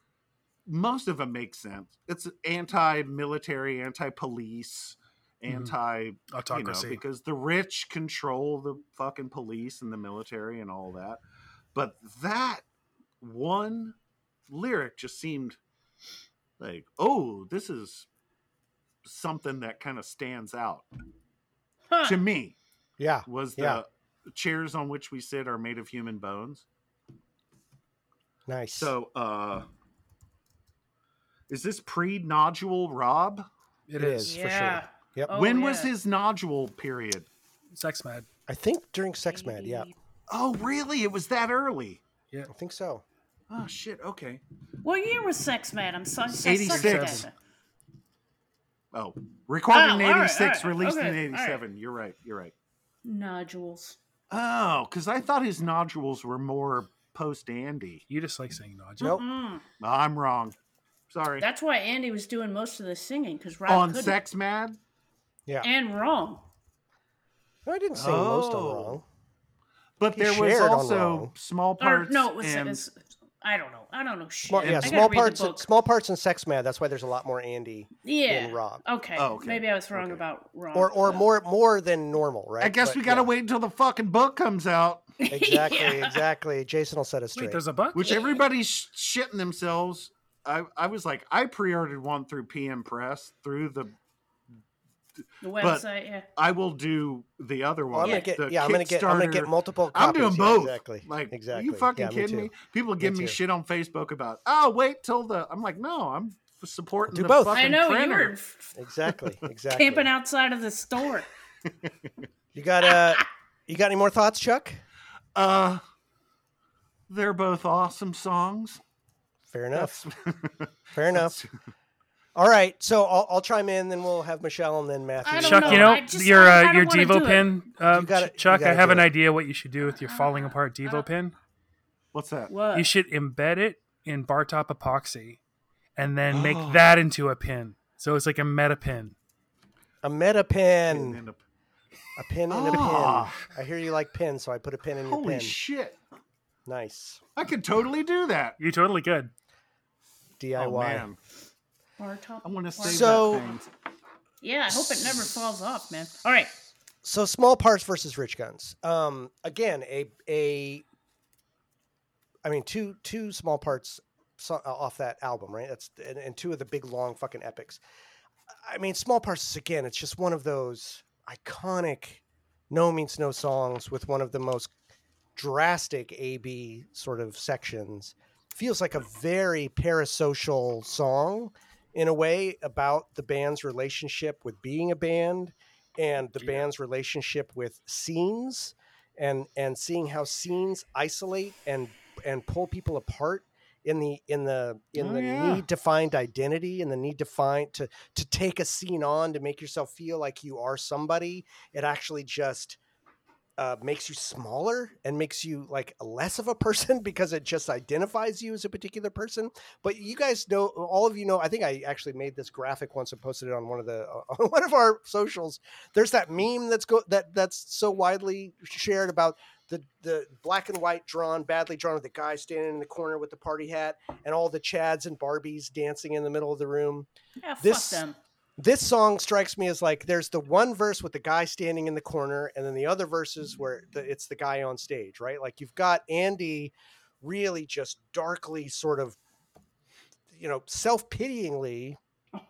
most of them make sense. It's anti-military, anti-police, Mhm. anti, you know, Autocracy. because the rich control the fucking police and the military and all that. But that one lyric just seemed like, oh, this is something that kind of stands out Huh. to me yeah. was the Yeah. chairs on which we sit are made of human bones. Nice. So, uh, is this pre nodule Rob? It It is. is. for sure. Yep. Oh, when was yeah. his nodule period? Sex mad. I think during Sex Mad. Yeah, Oh, really? It was that early. Yeah. I think so. Oh shit. Okay. What year was Sex Mad? I'm sorry. 86. Oh, recorded Oh, in all right, '86, all right, released okay, in all right. '87. You're right. You're right. Nodules. Oh, because I thought his nodules were more post Andy. You just like saying nodule. Nope. Mm. I'm wrong. Sorry. That's why Andy was doing most of the singing because Rob On couldn't. Sex Mad. Yeah. and wrong. I didn't say most of Oh. wrong. But He there was also wrong. small Or parts. no, it was. and, it's- I don't know. I don't know shit. Small, yeah, I small parts. Small parts in Sex Mad. That's why there's a lot more Andy yeah. than Rob, Okay. Oh, okay. Maybe I was wrong Okay. about wrong. or or Yeah. more more than normal, right? I guess But we got to yeah. wait until the fucking book comes out, Exactly, Yeah. exactly. Jason will set us straight. Wait, straight. there's a buck? which everybody's shitting themselves. I, I was like, I pre-ordered one through PM Press through the. The website. yeah. I will do the other Well, one. I'm gonna get the yeah, I'm gonna get I'm gonna get Kickstarter. multiple. I'm Copies. doing yeah, both. exactly. Like, exactly. are you fucking Yeah, kidding too. me? People give me too. shit on Facebook about, oh, wait till the. I'm like, no, I'm supporting Do the both. fucking I know you printer. were f- Exactly, exactly. camping outside of the store. You got uh, you got any more thoughts, Chuck? Uh, they're both awesome songs. Fair enough. Fair enough. All right, so I'll, I'll chime in, then we'll have Michelle and then Matthew. I don't Chuck, know. you know just- your I- I uh, your Devo pin, um, You gotta- Chuck. I have an it. idea what you should do with your falling apart Devo uh, pin. What's that? What? You should embed it in bar top epoxy, and then make that into a pin. So it's like a meta pin. a meta pin, And a- a pin and a Ah. pin. I hear you like pins, so I put a pin in your pin. Holy shit! nice I could totally do that. You totally could. DIY. Oh man, Bar top. I want to bar say So- that thing. Yeah, I hope it never falls off, man. All right. so small parts versus rich guns um again a a i mean two two small parts so, uh, off that album right that's and, and two of the big long fucking epics i mean small parts is, again it's just one of those iconic no means no songs with one of the most drastic ab sort of sections feels like a very parasocial song in a way about the band's relationship with being a band and the Yeah. band's relationship with scenes and and seeing how scenes isolate and and pull people apart in the in the in Oh, the yeah. need to find identity and the need to find to to take a scene on to make yourself feel like you are somebody it actually just uh, makes you smaller and makes you like less of a person because it just identifies you as a particular person. But you guys know, all of you know. I think I actually made this graphic once and posted it on one of the on one of our socials. There's that meme that's go that that's so widely shared about the the black and white drawn, badly drawn of the guy standing in the corner with the party hat and all the Chads and Barbies dancing in the middle of the room Yeah, fuck This- them. this song strikes me as like there's the one verse with the guy standing in the corner and then the other verses where the, it's the guy on stage right like you've got andy really just darkly sort of you know self-pityingly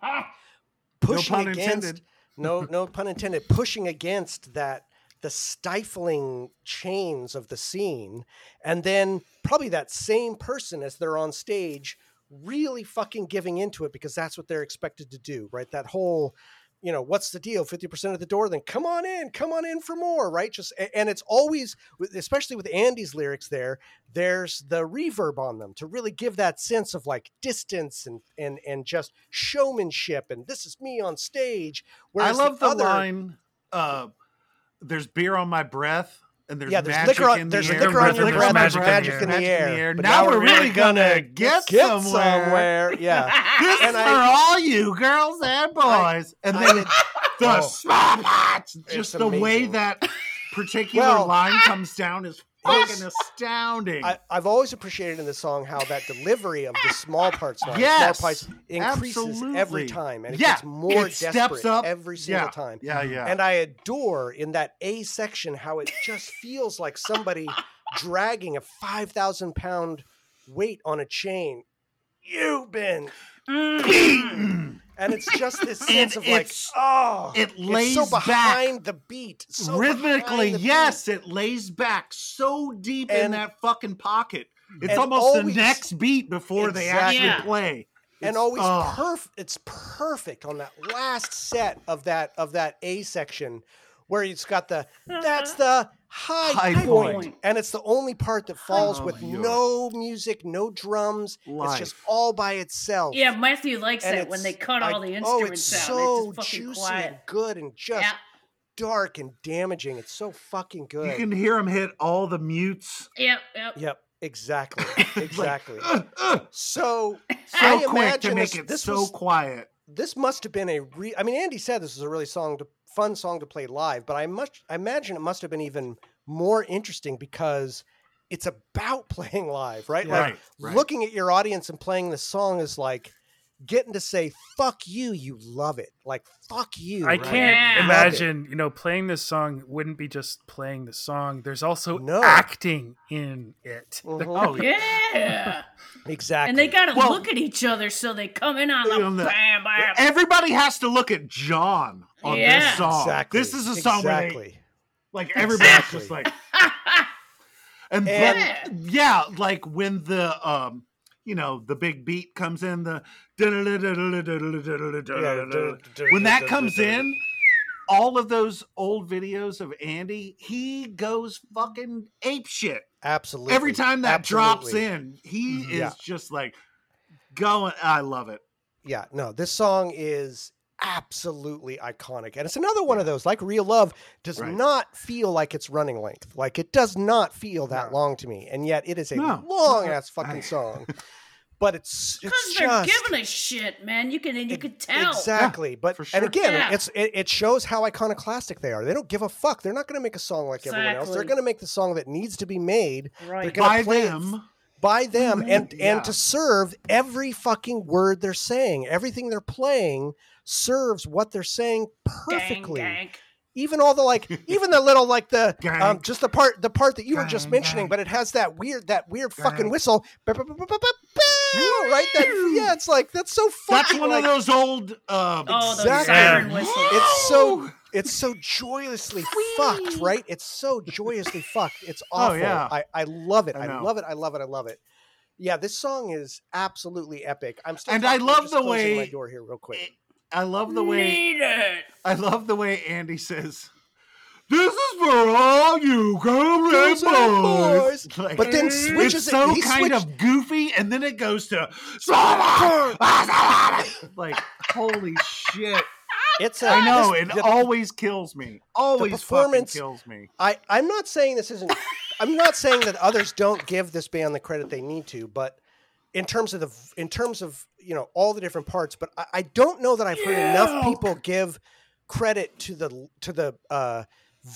pushing pun against intended. no no pun intended pushing against that the stifling chains of the scene and then probably that same person as they're on stage really fucking giving into it because that's what they're expected to do right that whole you know what's the deal 50% of the door then come on in come on in for more right just and it's always especially with andy's lyrics there there's the reverb on them to really give that sense of like distance and and and just showmanship and this is me on stage I whereas love the, other, line. Uh, there's beer on my breath, and there's yeah, there's magic liquor on in there's the air. liquor on your breath, there's Magic magic in in the the Magic in the air. air. But Now we're really gonna get get somewhere. somewhere. Yeah, This And is I- for all you girls and boys. and I then did- the oh. small Just the way that particular Well- line comes down is fucking astounding. I, I've always appreciated in the song how that delivery of the small parts line, Yes, small parts increases every time, and it Yeah, gets more it steps desperate up. every single yeah, time. Yeah, yeah. And I adore in that A section how it just feels like somebody dragging a five thousand pound weight on a chain. You've been Beaten. Mm. and it's just this sense of like, oh, it it's lays so back behind the beat, so Rhythmically, behind the beat. yes, it lays back so deep in that fucking pocket. It's almost always- the next beat before they actually Yeah. play. and It's- always oh. perf it's perfect on that last set of that of that A section where it's got the that's the high, High point. point. and it's the only part that falls Oh, with yeah. no music no drums it's just all by itself Yeah, Matthew likes And that when they cut I- all the oh, instruments it's out. so it's just juicy quiet. and good and just Yeah, dark and damaging it's so fucking good You can hear him hit all the mutes. yep, yep. yep exactly exactly Uh, uh, so so I quick to imagine make this- it this so was- quiet. this must have been a re I mean Andy said this was a really song to fun song to play live, but I must I imagine it must have been even more interesting because it's about playing live, right? Like Right, right. looking at your audience and playing the song is like getting to say fuck you, you love it. Like fuck you. I right? can't Yeah. Imagine, you know, playing this song wouldn't be just playing the song. There's also No. acting in it. Mhm. Oh, yeah. Yeah. Exactly. And they got to Well- look at each other so they come in on On the the- bam, bam. Everybody has to look at John on Yeah. this song. exactly. This is a song where they, exactly. like everybody's Exactly. just like and, And- then yeah, like when the um you know the big beat comes in the when that comes in all of those old videos of Andy he goes fucking ape shit Absolutely. every time that drops in he Mhm. is Yeah. just like going I love it yeah, no, this song is absolutely iconic. And it's another one of those, like Real Love, does Right. not feel like it's running length. Like it does not feel that No. long to me. And yet it is a No. long ass I- fucking song. But it's Because they're just giving a shit, man. You can and you Ex- can tell. Exactly. But for and again, Yeah. it's it, it shows how iconoclastic they are. They don't give a fuck. They're not gonna make a song like everyone else. They're gonna make the song that needs to be made. Right. gonna by play it them by them and Yeah. and to serve every fucking word they're saying. Everything they're playing serves what they're saying perfectly. Gang, gang. Even all the like, even the little like the um, just the part the part that you were just mentioning, gang. but it has that weird that weird fucking whistle. Right? That yeah, it's like that's so That's one like, of those old. Uh, Oh, those Exactly. siren it's so it's so joyously fucked, right? It's so joyously fucked. It's awful. Oh, yeah. I, I love it. I I, love it. I love it. I love it. Yeah, this song is absolutely epic. I'm still And I love the way my way door here real quick. I love the way. Need it. I love the way Andy says. This is for all you comrade Those boys. boys. Like, But then it's switches it- so he kind switched- of goofy, and then it goes to like holy shit. It's a, I know this- it the- always kills me. Always performance- fucking kills me. I, I'm not saying this isn't. I'm not saying that others don't give this band the credit they need to, but in terms of the in terms of you know all the different parts, but I, I don't know that I've heard enough people give credit to the to the uh,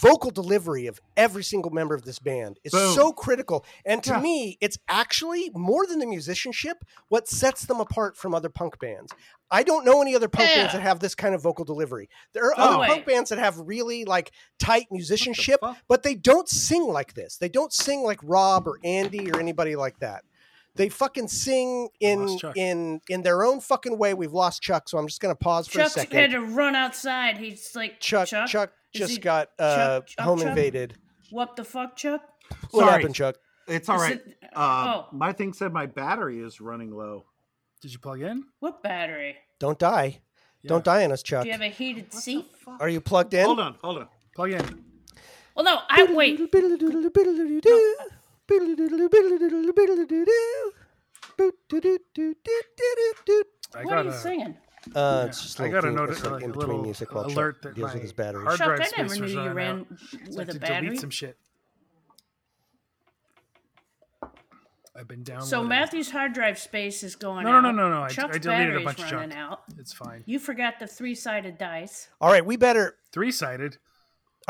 vocal delivery of every single member of this band is Boom. so critical. And to Yeah. me, it's actually more than the musicianship what sets them apart from other punk bands. I don't know any other punk bands that have this kind of vocal delivery. There are Oh. other Wait. punk bands that have really like tight musicianship, fuck? but they don't sing like this. They don't sing like Rob or Andy or anybody like that. They fucking sing in in in their own fucking way. We've lost Chuck, so I'm just gonna pause for Chuck a second. had to run outside. He's like, Chuck, Chuck, Chuck, just he- got uh, Chuck- Chuck, home Chuck? invaded. what the fuck, Chuck? What Sorry. happened, Chuck? It's all Is right. it- Uh, oh. My thing said my battery is running low. Did you plug in? What battery? Don't die. Yeah. Don't die on us, Chuck. Do you have a heated seat? Are you plugged in? Hold on, hold on. Plug in. Well, no, I wait. I What are you singing? Uh, it's just a I little got a thing note, like like in between music while alert Chuck that deals my with his battery. hard Chuck, drive I never knew you ran out. With a to delete battery. some shit. I've been downloading. So Matthew's hard drive space is going No, no, out. no, no, no. I- Chuck's I deleted a battery's bunch of running junk. out. It's fine. You forgot the three-sided dice. All right, we better. Three sided.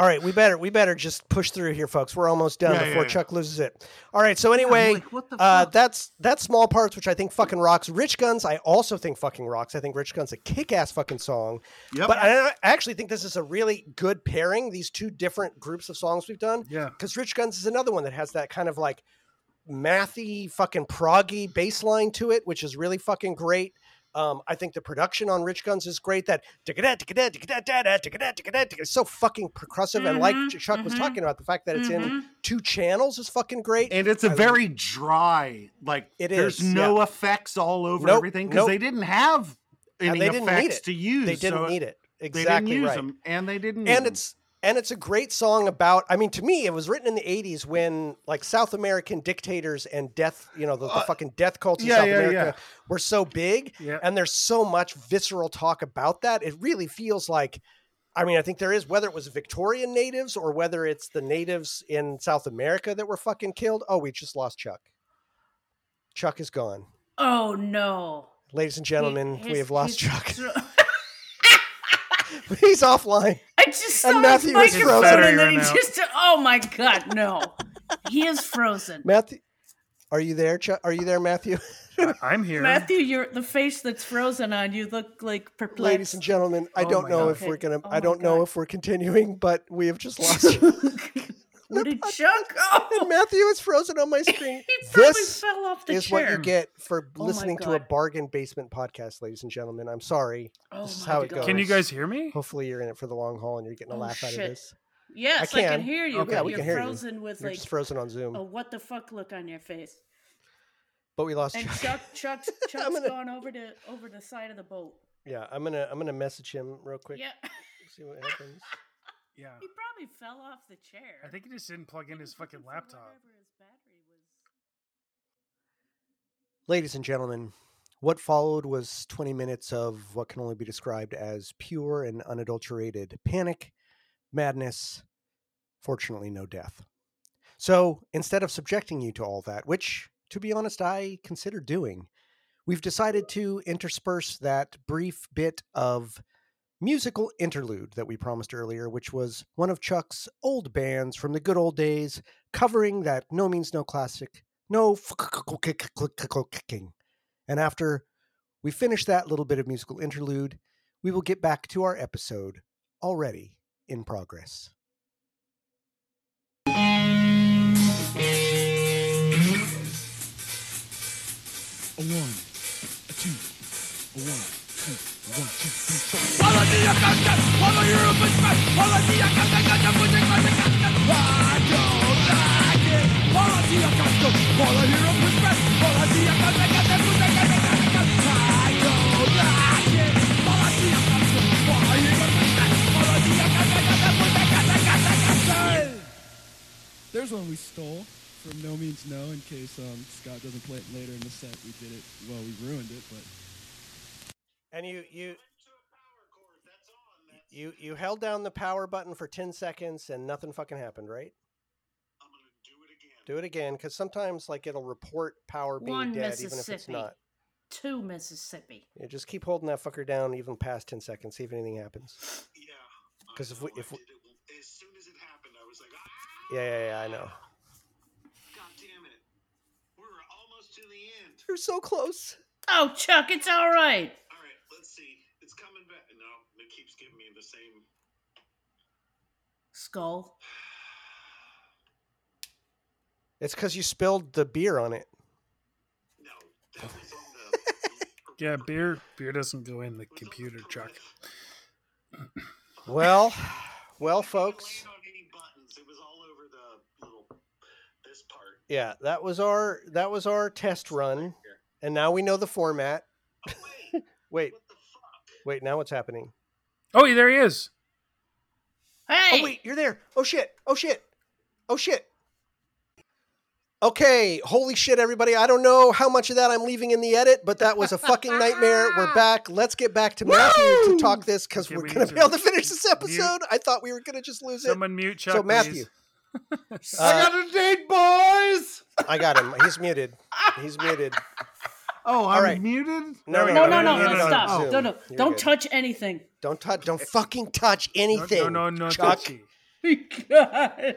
All right, we better. We better just push through here, folks. We're almost done Yeah, before yeah, yeah. Chuck loses it. All right. So anyway, like, uh, that's that's small parts, which I think fucking rocks. Rich Guns, I also think fucking rocks. I think Rich Guns a kick-ass fucking song. Yep. But I, I actually think this is a really good pairing. These two different groups of songs we've done. Yeah. because Rich Guns is another one that has that kind of like mathy, fucking proggy bass line to it, which is really fucking great. Um, I think the production on Rich Guns is great. That it's so fucking percussive, and like Mhm, Chuck was mhm, talking about, the fact that it's in mhm. two channels is fucking great. and it's a I- very dry, like It there's is, no effects all over Nope, everything because nope. they didn't have And any they didn't need effects it. to use. they didn't so need it They exactly didn't use right. them, and they didn't. and need it's and it's a great song about i mean to me it was written in the 80s when like south american dictators and death you know the, the Uh, fucking death cults in yeah, south yeah, america were so big Yeah. and there's so much visceral talk about that. It really feels like i mean i think there is whether it was victorian natives or whether it's the natives in south america that were fucking killed. Oh we just lost chuck. Chuck is gone. Oh no! ladies and gentlemen He- we have lost his chuck. thro- he's offline I just saw And his Matthew is microphone, frozen. and then he now. just. Oh my god, no! He is frozen. matthew are you there chuck are you there matthew I- I'm here. Matthew, you're the face that's frozen on you look like perplexed. Ladies and gentlemen, I Oh don't know God. if we're gonna. Oh I don't know if we're continuing, but we have just lost. you. Where did Chuck go? and Matthew is frozen on my screen. He probably this fell off the is chair. what you get for Oh listening to a bargain basement podcast, ladies and gentlemen. I'm sorry. Oh this is my how it God. goes. Can you guys hear me? Hopefully, you're in it for the long haul and you're getting a Oh, laugh out of shit. this. Yes, I I can, can. hear you. Okay. but Yeah, we you're can hear you. frozen with You're like just frozen on Zoom, a what the fuck look on your face. but we lost And Chuck. Chuck, Chuck's, Chuck's gonna- gone over to over the side of the boat. Yeah, I'm gonna. I'm gonna message him real quick. Yeah, See what happens. Yeah. he probably fell off the chair. I think he just didn't plug in his fucking laptop. whatever his battery was. Ladies and gentlemen, what followed was 20 minutes of what can only be described as pure and unadulterated panic, madness, fortunately, no death. So instead of subjecting you to all that, which, to be honest, I consider doing, we've decided to intersperse that brief bit of musical interlude that we promised earlier, which was one of Chuck's old bands from the good old days covering that No Means No classic no clicking. And after we finish that little bit of musical interlude, we will get back to our episode already in progress. A one, a two, a one, There's one we stole from No Means No in case um, Scott doesn't play it later in the set. We did it, well, we ruined it, but And you you you you held down the power button for 10 seconds and nothing fucking happened, right? I'm gonna do it again. Do it again cuz sometimes like it'll report power being One dead even if it's not. Two Mississippi. Yeah, just keep holding that fucker down even past 10 seconds see if anything happens. Yeah. I 'Cause if we- if we- as soon as it happened, I was like, ah! Yeah, yeah, yeah, I know. God damn it. We're almost to the end. You're so close. Oh, Chuck, it's all right. All right, let's see. It's coming back. No, it keeps giving me the same. Skull. It's cuz you spilled the beer on it. No, that was on the. Yeah, beer beer doesn't go in the computer, Chuck. Well, well folks, land on any buttons. It was all over the little this part. yeah, that was our that was our test run and now we know the format. Oh, wait. Wait, what the fuck? wait, now what's happening? Oh, there he is. Hey! Oh wait, you're there. Oh shit. Oh shit. Oh shit. Okay, holy shit, everybody. I don't know how much of that I'm leaving in the edit, but that was a fucking nightmare. We're back. Let's get back to Matthew to talk this because we're we going need to to be able to finish this mute. episode. I thought we were going to just lose it. Someone mute Chuck. So, Matthew. Uh, I got a date, boys. I got him. He's muted. He's muted. Oh, I'm right. muted. No, we no, go. no, Yeah, no, no, stop. yeah. No, no. You're Don't good. touch anything. Don't touch. Don't fucking touch anything. no, no, no, Chuck. God.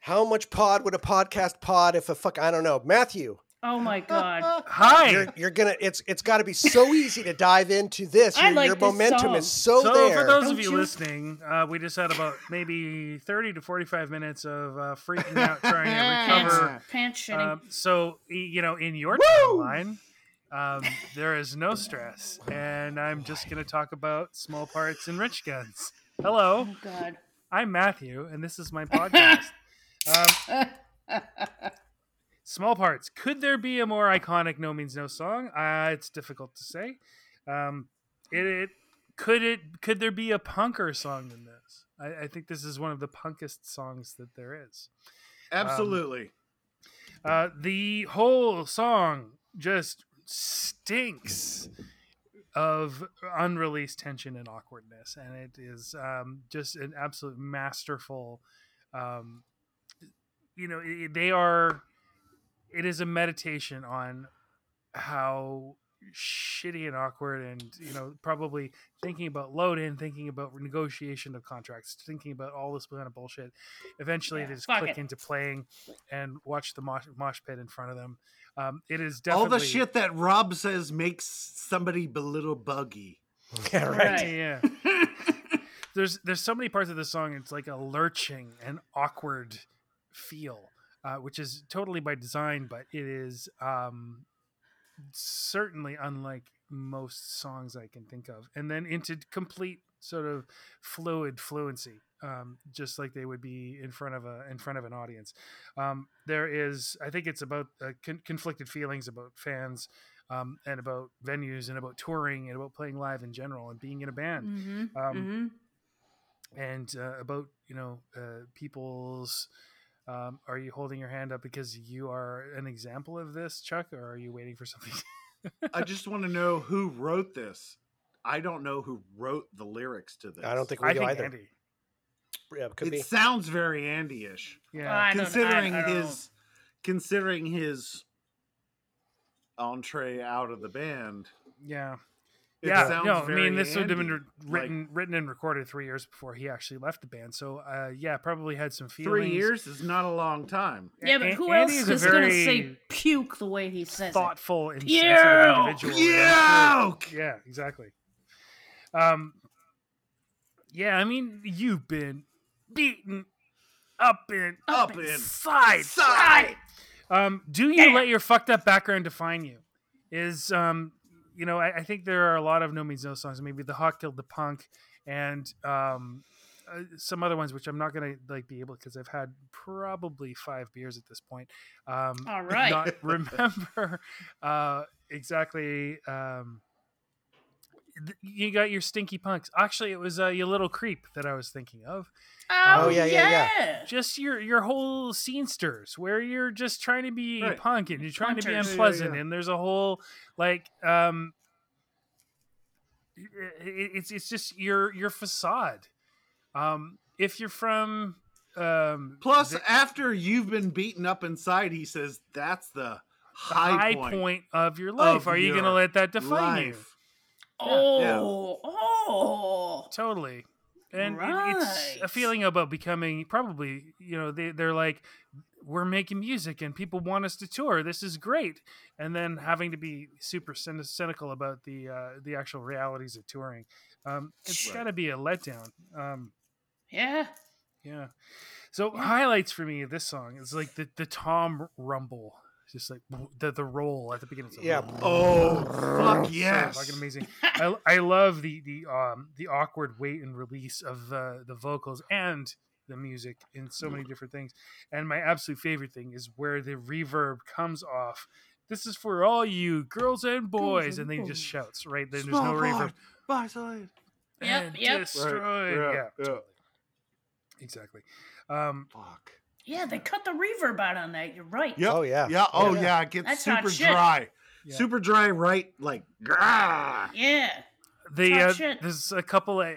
How much pod would a podcast pod if a fuck? I don't know. Matthew, Oh my God. Hi. you're you're gonna. It's it's got to be so easy to dive into this. I Your, like your this momentum song. is so, so there. for those Don't of you, you- listening, uh, we just had about maybe 30 to 45 minutes of uh, freaking out trying to recover. Pants shitting. Um, so you know, in your timeline, um, there is no stress, and I'm just going to talk about small parts and rich guns. Hello, oh God. I'm Matthew, and this is my podcast. Um, small parts. Could there be a more iconic "No Means No" song? Uh, it's difficult to say. Um, it, it could it could there be a punker song than this? I, I think this is one of the punkest songs that there is. Absolutely. Uh, the whole song just stinks of unreleased tension and awkwardness, and it is um, just an absolute masterful. Um, you know, i they are. It is a meditation on how shitty and awkward and you know probably thinking about load in thinking about negotiation of contracts thinking about all this kind of bullshit eventually Yeah, they just click it. into playing and watch the mosh, mosh pit in front of them um, it is All the shit that Rob says makes somebody a little buggy. yeah, right. Right. yeah there's there's so many parts of the song it's like a lurching and awkward feel uh, which is totally by design but it is um, certainly unlike most songs i can think of and then into complete sort of fluid fluency um, just like they would be in front of a in front of an audience um, there is i think it's about uh, con- conflicted feelings about fans um, and about venues and about touring and about playing live in general and being in a band Mm-hmm. Um, mm-hmm. and uh, about you know uh, people's um, are you holding your hand up because you are an example of this chuck or are you waiting for something I just want to know who wrote this. I don't know who wrote the lyrics to this. I don't think we i do think either. andy Yeah, it could it be. sounds very Andy-ish. yeah I don't- considering I don't his considering his entree out of the band. yeah It yeah, sounds no, I mean this would have been Andy. re- written, written and recorded three years before he actually left the band. So, uh, yeah, probably had some feelings. three years is not a long time. Yeah, but A- who Andy else a is going to say puke the way he says it? thoughtful and Puke! sensitive individual. and I'm Puke! Yeah, exactly. Um, yeah, I mean, you've been beaten up and Up and in side. side. Um, do you Yeah. let your fucked up background define you? Is um, you know, I, I think there are a lot of No Means No songs. Maybe the Hawk killed the punk, and um, uh, some other ones which I'm not gonna like be able because I've had probably five beers at this point. Um, All right. Not remember uh, exactly. Um, you got your stinky punks. Actually, it was uh, your little creep that I was thinking of Oh, Oh, yeah, yeah, yeah. yeah. just your your whole scenesters where you're just trying to be Right. punk and you're trying to be Punters. Yeah, yeah, unpleasant yeah. and there's a whole like um i- i- it's it's just your your facade um if you're from um Plus, the after you've been beaten up inside, he says that's the high, high point, point, of your life of are you gonna let that define you life. Oh, oh. totally and it- it's a feeling about becoming probably you know they, they're like we're making music and people want us to tour this is great and then having to be super cyni- cynical about the uh, the actual realities of touring um, it's Right. got to be a letdown um, Yeah. yeah so Yeah. highlights for me of this song is like the, the tom rumble just like the the roll at the beginning It's like, Yeah. Oh, fuck so yes! fucking amazing. I, I love the the um the awkward wait and release of the the vocals and the music in so many different things. And my absolute favorite thing is where the reverb comes off. This is for all you girls and boys, and then he just shouts right. Then there's no Small reverb. part, by side. Yep, And yep. Destroyed. Right, Yeah, yeah, yeah. totally. Exactly. Um, Fuck. Yeah, they cut the reverb out on that. You're right. Yep. Oh yeah. Yeah. Oh Yeah. yeah. It gets That's super dry. Yeah. Super dry. Right. Like. grah. Yeah. the uh, there's a couple of,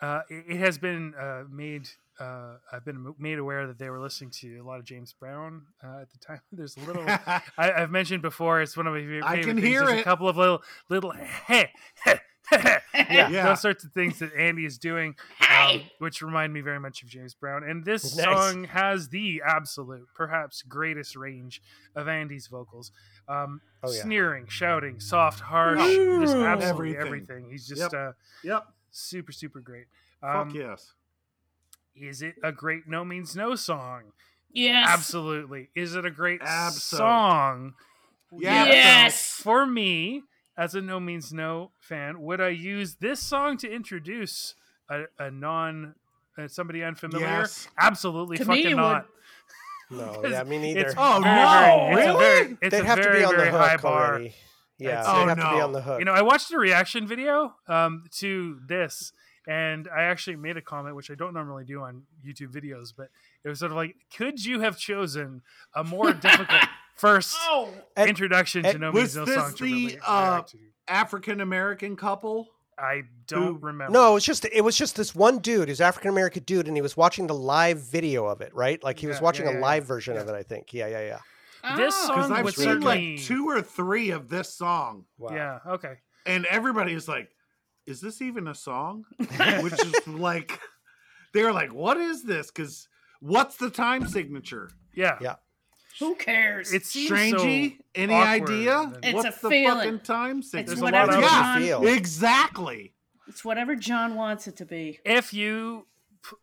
uh, it it has been uh, made uh, I've been made aware that they were listening to a lot of James Brown uh, at the time. There's a little I, I've mentioned before. It's one of my favorite I can things. hear There's a couple of little little heh, heh, heh, Yeah. Yeah. those sorts of things that Andy is doing, um, which remind me very much of James Brown. And this Nice. song has the absolute, perhaps greatest range of Andy's vocals. Um, Oh, yeah. Sneering, shouting, soft, harsh, Ooh. just absolutely Everything. everything. He's just Yep. uh, Yep. super super great Fuck um yes. is it a great no means no song Yes. absolutely is it a great Abso. song Yeah. Yes. for me as a no means no fan would i use this song to introduce a, a non uh, somebody unfamiliar Yes. absolutely To fucking you not No, yeah, me neither. it's Oh, no, very- it's a really? very, it's They'd a have very, to be on the very high hook bar already. Yeah, It's- they'd Oh, have to be no. on the hook. You know, I watched a reaction video um, to this, and I actually made a comment, which I don't normally do on YouTube videos, but it was sort of like, could you have chosen a more difficult first Oh. And- introduction to and- No Was Means No this Song the, uh. African American couple. I don't who- remember. No, it was just it was just this one dude, who's African American dude, and he was watching the live video of it, right? Like he was watching yeah, a yeah, live yeah. version of it, I think. Yeah, yeah, yeah. This Oh. song Because I've would seen certainly- like two or three of this song, Wow. Yeah, okay. and everybody is like, "Is this even a song?" Which is like, they're like, "What is this?" Because what's the time signature? Yeah. Yeah. Who cares? It's seems Strangey, so any awkward idea? and- It's What's a the feeling. fucking time It's signature? There's a whatever lot of- How do you John. feel? Exactly. It's whatever John wants it to be. if you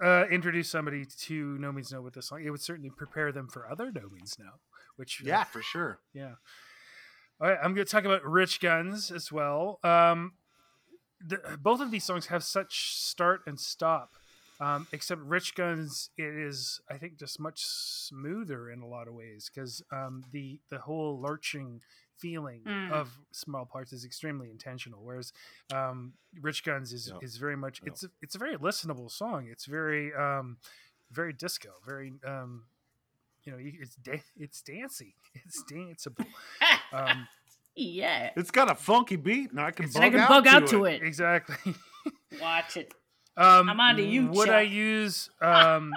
uh, introduce somebody to No Means No with this song, it would certainly prepare them for other No Means No, which uh, Yeah, for sure. Yeah. All right, I'm going to talk about Rich Guns as well. Um, the, both of these songs have such start and stop, um, except Rich Guns it is I think just much smoother in a lot of ways because um, the the whole lurching feeling Mm. of small parts is extremely intentional, whereas um, Rich Guns is Yep. is very much Yep. it's a, it's a very listenable song. It's very um, very disco, very um, you know it's da- it's dancey, it's danceable. Um, yeah. It's got a funky beat, and I can It's- bug I can out bug to out it. to it. exactly. Watch it. Um, I'm onto you, Would Chuck. I use um,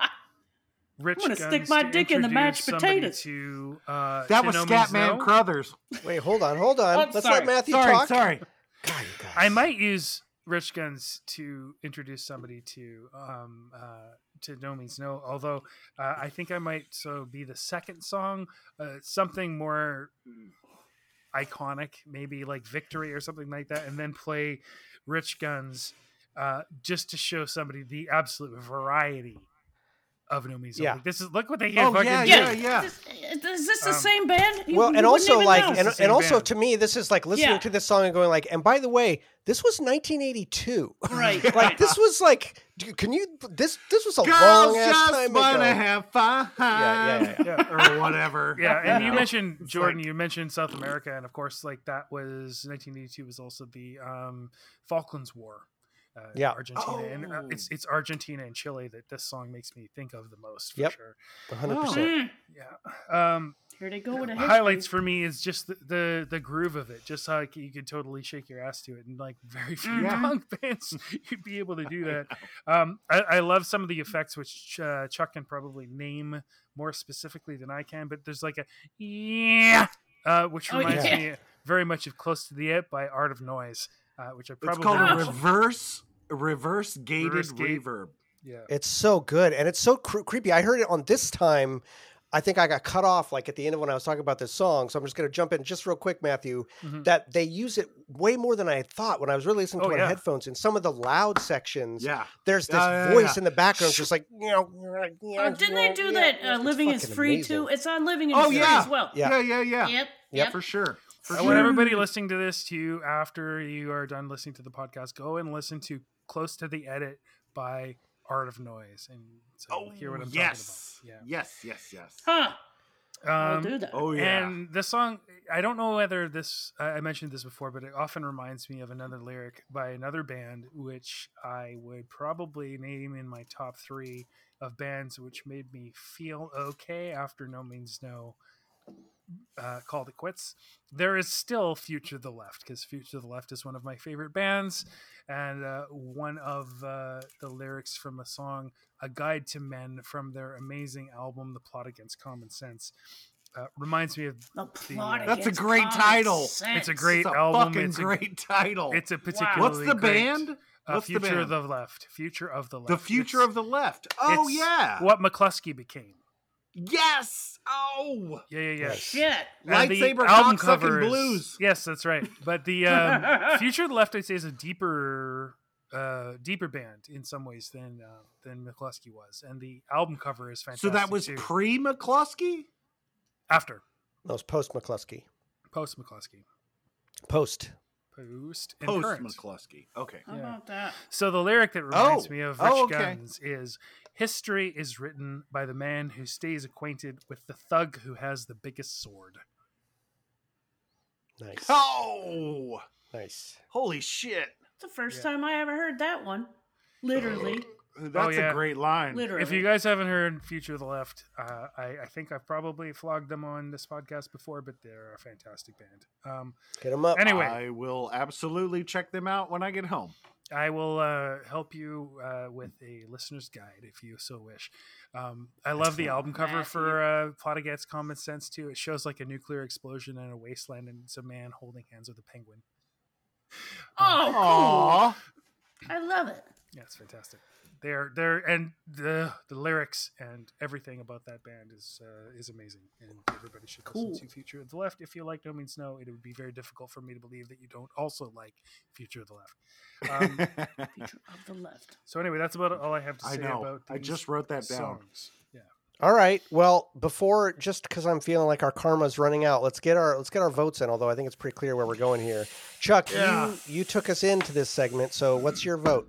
Rich I'm gonna Guns stick my to dick in the mashed potatoes. To, uh, That to was No Means Scatman Crothers. Wait, hold on, hold on. Oh, Let's sorry. let Matthew Sorry, talk. sorry. God, you guys. I might use Rich Guns to introduce somebody to um uh to No Means No. Although uh, I think I might so be the second song, uh, something more iconic, maybe like Victory or something like that, and then play Rich Guns uh, just to show somebody the absolute variety of No Means Yeah. Like, this is look what they can Oh, fucking yeah, do. yeah, yeah. Is, is this the Um, same band? You- well, and also like, and, It's the same and also band. to me, this is like listening Yeah. to this song and going like, and by the way, this was 1982. right, like right. this was like, can you? This this was a Girls long ass time wanna ago. have fun. Yeah, yeah, yeah. or whatever. yeah and you mentioned jordan like- you mentioned south america and of course like that was 1982 was also the um falklands war uh, Yeah. argentina and uh, Oh. it's it's argentina and chile that this song makes me think of the most for Yep. sure 100. Oh. percent yeah um here they go with highlights for me is just the, the the groove of it just how like, you could totally shake your ass to it and like very few Mhm. punk bands you'd be able to do that um i, I love some of the effects which uh, chuck can probably name more specifically than i can but there's like a yeah uh, which Oh, reminds yeah. me very much of close to the Edit by art of noise uh, which i It's probably called a reverse reverse gated Reverse gate. reverb. yeah It's so good and it's so cre- creepy. I heard it on this time. I think I got cut off like at the end of when I was talking about this song. So I'm just going to jump in just real quick, Matthew. Mhm. That they use it way more than I had thought when I was really listening to Oh, it on yeah. headphones. In some of the loud sections, Yeah. there's this Yeah, yeah, voice yeah. in the background, just like you know. Oh, didn't they do that? Uh, Living is free too. It's on Living is Oh, free yeah. as well. Yeah. Yeah, yeah, yeah. Yep. Yep. Yep. For sure. For I sure. want everybody listening to this to after you are done listening to the podcast, go and listen to "Close to the Edit" by Art of Noise, and so Oh, hear what I'm yes. talking about. Yes, yes, yes. Huh. Yeah, I'll um, do that. Oh, yeah. and the song, I don't know whether this I I mentioned this before, but it often reminds me of another lyric by another band, which I would probably name in my top three of bands which made me feel okay after No Means No. Uh, called it quits. There is still Future the Left because Future the Left is one of my favorite bands, and uh, one of uh, the lyrics from a song "A Guide to Men" from their amazing album "The Plot Against Common Sense" uh, reminds me of The the, uh, That's a great title. sense. It's a great It's a album. fucking It's a, great title. it's a particularly What's the great- band? Uh, What's the Future of the Left. Future of the Left. The future It's- of the left. Oh it's yeah. What Mclusky became. Yes. Oh. Yeah, yeah, yeah. Shit. And the Lightsaber album cocksucking cover is- blues. Yes, that's right. But the um, Future of the Left, I'd say, is a deeper, uh, deeper band in some ways than uh, than Mclusky was, and the album cover is fantastic. So that was too. pre Mclusky. after That was post Mclusky. post Mclusky, Post. post and Post current. Mclusky. Okay. How Yeah. about that? So the lyric that reminds Oh. me of Rich Oh, okay. Guns is history is written by the man who stays acquainted with the thug who has the biggest sword. Nice. Oh. Nice. Holy shit. It's the first Yeah. time I ever heard that one. Literally. That's yeah. a great line. Literally. If you guys haven't heard Future of the Left, uh, I, I think I've probably flogged them on this podcast before, but they're a fantastic band. Um, Get them up. anyway, I will absolutely check them out when I get home. I will uh, help you uh, with a listener's guide if you so wish. Um, I love the album cover Matthew. for uh, Plot Against Common Sense too. It shows like a nuclear explosion in a wasteland, and it's a man holding hands with a penguin. oh, Aw. cool. I love it. Yeah, it's fantastic. They're they're and the the lyrics and everything about that band is uh, is amazing, and everybody should Cool. listen to Future of the Left. If you like No Means No, it would be very difficult for me to believe that you don't also like Future of the Left. Um, Future of the left. so anyway, that's about all I have to I say know. about. I these just wrote that down. songs. Yeah. All right. Well, before just because I'm feeling like our karma's running out, let's get our let's get our votes in. Although I think it's pretty clear where we're going here. Chuck, Yeah. you you took us into this segment, so what's your vote?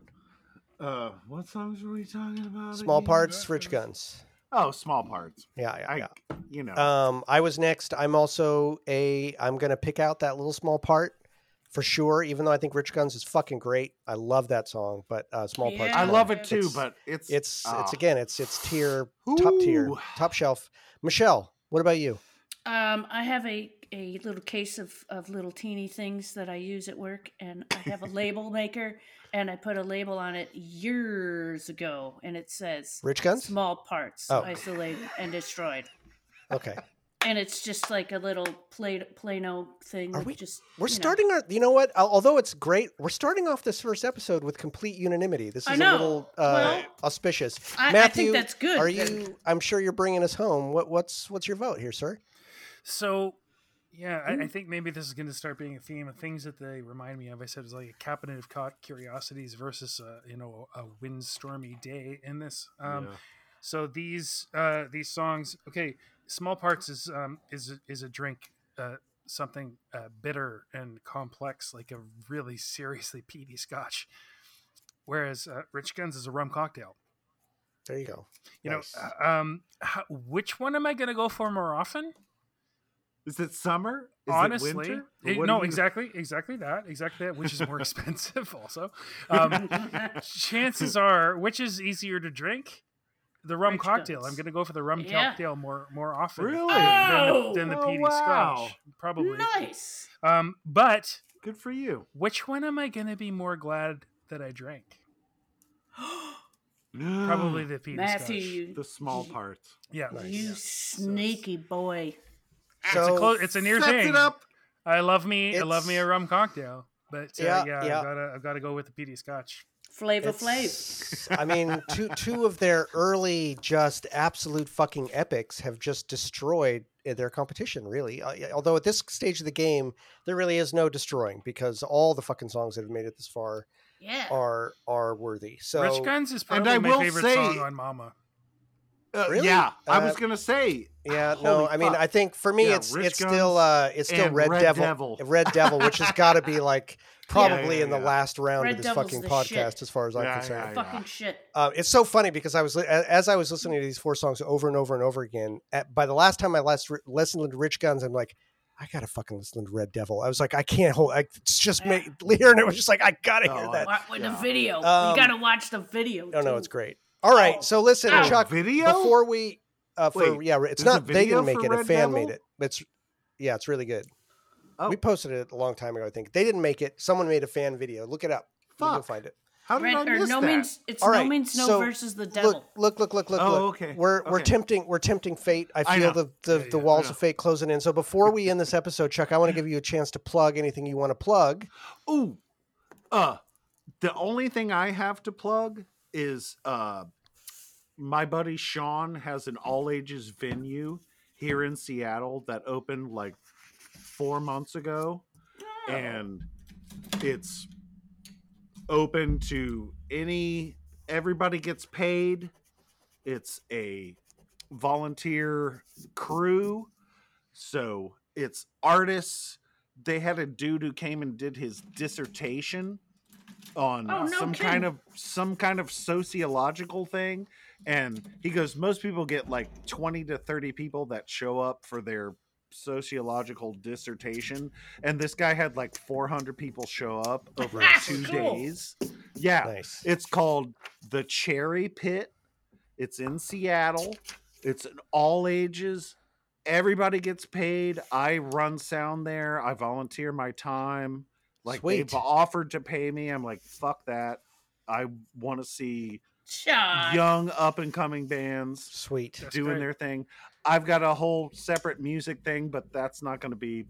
Uh, what songs were we talking about? Small again? parts, rich guns. Oh, small parts. Yeah, yeah, I, yeah. you know. Um, I was next. I'm also a. I'm gonna pick out that little small part for sure. Even though I think Rich Guns is fucking great, I love that song. But uh, small parts. I love it too, It's- but it's It's ah. it's again. It's it's tier top tier top shelf. Michelle, what about you? Um, I have a, a little case of, of little teeny things that I use at work, and I have a label maker, and I put a label on it years ago, and it says Rich Guns. small parts Oh. isolated and destroyed. Okay. and it's just like a little play, Plano thing. Are we- Just We're you know. starting our. You know what? Although it's great, we're starting off this first episode with complete unanimity. This is I a know. little uh, Well, auspicious. I- I think Matthew, that's good Are you? I'm sure you're bringing us home. What, what's what's your vote here, sir? So, yeah, I, I think maybe this is going to start being a theme of things that they remind me of. I said it was like a cabinet of caught curiosities versus a you know a windstormy day in this. Um, Yeah. So these uh, these songs, okay, small parts is um, is a- is a drink, uh, something uh, bitter and complex, like a really seriously peaty Scotch. Whereas uh, Rich Guns is a rum cocktail. There you go. You Nice. know, uh, um, how, which one am I going to go for more often? Is it summer? Is honestly it winter? It- no you- exactly exactly that exactly that which is more expensive also um, chances are which is easier to drink the rum Rich cocktail i'm going to go for the rum Yeah. cocktail more more often Really? than, Oh! the, than the Oh, wow. scotch probably nice. um, but Good for you. which one am i going to be more glad that i drank probably the peaty Matthew, scotch you, the small parts. yeah you sneaky boy. It's, So a clo- it's a near thing it up. i love me i love me a rum cocktail but uh, Yeah, yeah, yeah. I've gotta I've gotta go with the peaty scotch. Flavor Flav. It's- I mean, two two of their early just absolute fucking epics have just destroyed uh, their competition. Really, Uh, although at this stage of the game, there really is no destroying because all the fucking songs that have made it this far Yeah. are are worthy. So Rich Guns is And probably I my will favorite say- song on Mama. Uh, Really? Yeah, I Uh, was gonna say. Yeah, no, I mean, fuck. I think for me, Yeah, it's Rich it's still uh, it's still Red, Red Devil, Devil. Red Devil, which has got to be like probably yeah, in the yeah. last round Red of this Devil's fucking podcast, shit. as far as I'm Yeah, concerned. yeah, Fucking shit. Uh, it's so funny because I was as I was listening to these four songs over and over and over again. At, by the last time I last re- listened to Rich Guns, I'm like, I gotta fucking listen to Red Devil. I was like, I can't hold. I, it's just me hearing it was just like, I gotta hear Oh, that. Wa- With the video. Um, you gotta watch the video. Oh no, too. it's great. All right, Oh. so listen, Ow. Chuck. Video? Before we, uh, for Wait, yeah, it's not. They didn't make for it. A fan Devil? made it. It's yeah, it's really good. Oh, We posted it a long time ago. I think they didn't make it. Someone made a fan video. Look it up. You'll find it. how did Red, I miss no that? means it's All no means no so versus the devil. Look, look, look, look, look, Oh, look. okay, We're we're tempting we're tempting fate. I I feel know. the the, Yeah, the yeah, walls of fate closing in. So before we end this episode, Chuck, I want to give you a chance to plug anything you want to plug. Ooh, uh, the only thing I have to plug is uh, my buddy Sean has an all ages venue here in Seattle that opened like four months ago, and it's open to any everybody gets paid. It's a volunteer crew, so it's artists. They had a dude who came and did his dissertation on Oh, no some kidding. kind of some kind of sociological thing and he goes most people get like 20 to 30 people that show up for their sociological dissertation and this guy had like 400 people show up over two Cool. days yeah Nice. it's called the Cherry Pit. It's in Seattle. It's an all ages. Everybody gets paid. I run sound there. I volunteer my time. Like Sweet. they've offered to pay me. I'm like, fuck that. I want to see Shot. young up and coming bands Sweet. Doing great. their thing. I've got a whole separate music thing, but that's not going to be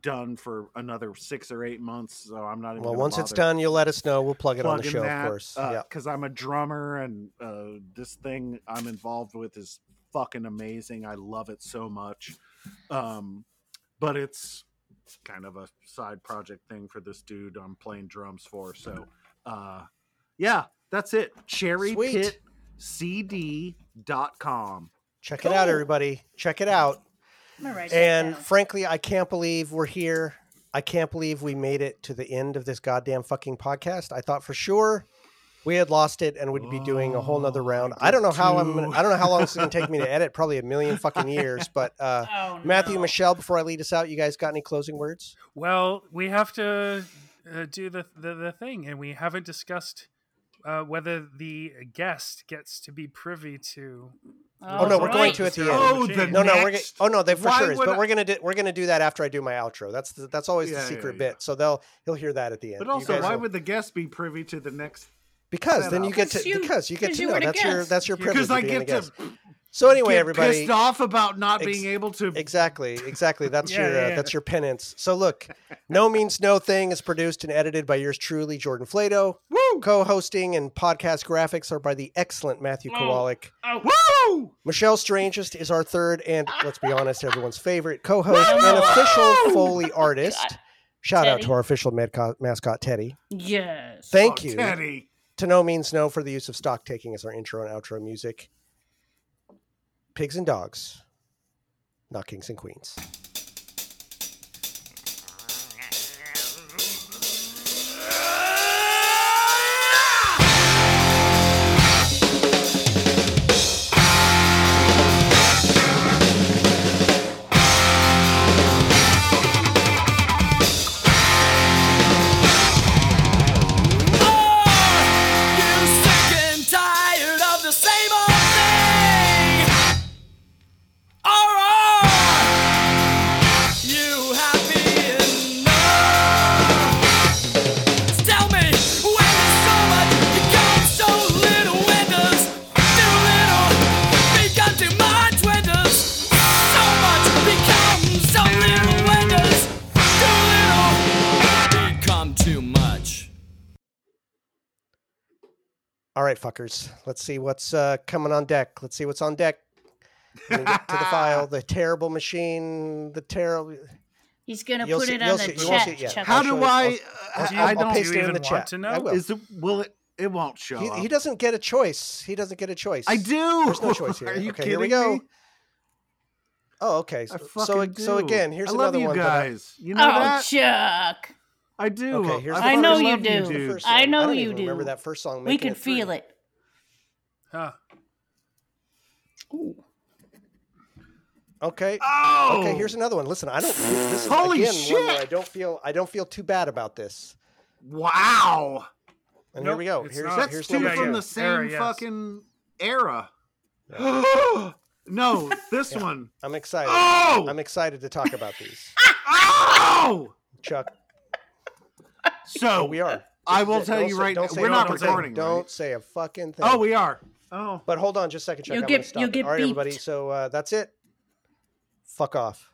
done for another six or eight months. So I'm not even. Well, gonna once it's done, you'll let us know. We'll plug it on the show, that, of course. uh, yeah. because I'm a drummer and uh, this thing I'm involved with is fucking amazing. I love it so much. Um, but it's kind of a side project thing for this dude I'm playing drums for. So, uh, yeah, that's it. CherryPitCD.com. Check it out, everybody. Check it out. I'm gonna write that And down. frankly, I can't believe we're here. I can't believe we made it to the end of this goddamn fucking podcast. I thought for sure we had lost it and we'd be doing a whole nother Oh, round. I I don't know how I'm. Gonna, I don't know how long it's going to take me to edit. Probably a million fucking years. But uh, oh, Matthew. Michelle, before I lead us out, you guys got any closing words? Well, we have to uh, do the, the the thing, and we haven't discussed uh, whether the guest gets to be privy to. Oh, no, we're going to at the end. Oh, the No, no, we're gonna, oh no, they for Why sure is. But I- we're gonna do we're gonna do that after I do my outro. That's the, that's always the Yeah, yeah, secret yeah. bit. So they'll he'll hear that at the end. But also, why will- would the guest be privy to the next? Because then you get to Because you- because you get to you know were the that's your that's your privilege. Because I get a guest. to So anyway, Get everybody, pissed off about not Ex- being able to. exactly, exactly. That's Yeah, your uh, yeah. that's your penance. So look, no means no thing is produced and edited by yours truly, Jordan Flato. Woo! Co-hosting and podcast graphics are by the excellent Matthew Oh. Kowalik. Woo! Michelle Strangest is our third and let's be honest, everyone's favorite co-host and official Foley artist. God. Shout out to our official madco- mascot Teddy. Yes. Thank Oh, you Teddy. To No Means No for the use of stock taking as our intro and outro music. Pigs and dogs, not kings and queens. Fuckers. Let's see what's uh, coming on deck. Let's see what's on deck. Get to the file. The terrible machine. The terrible. He's gonna You'll put see- it on the see chat. it yet. How I'll do show you- I? I'll- Do you- I I'll don't. paste do it you in the even want chat. to know? Will. Is it? Will it? It won't show He, up. he doesn't get a choice. He doesn't get a choice. I do. There's no choice here. Are you okay, kidding here we go. me? Oh, okay. I So, fucking so, so again, here's I love another you one. that I- guys. You know Oh, that? Chuck. I do. Okay, here's I first- know you love do. the dude. first I song. know don't you even Remember that first song? We can feel it. Huh. Okay. Oh. Okay. Here's another one. Listen, I don't. This is Holy again one where shit. I don't feel. I don't feel too bad about this. Wow. And here we go. it's Here's not. That's two from the same Era, yes. fucking era. no, this Yeah. one. I'm excited. Oh. I'm excited to talk about these. oh. Chuck, So we are. I will tell you right now, we're not fucking thing. recording. Don't right? say a fucking thing. Oh, we are. Oh. But hold on just a second, Chuck. You'll I'm gonna get- stop you'll it. get All right, everybody. So uh, that's it. Fuck off.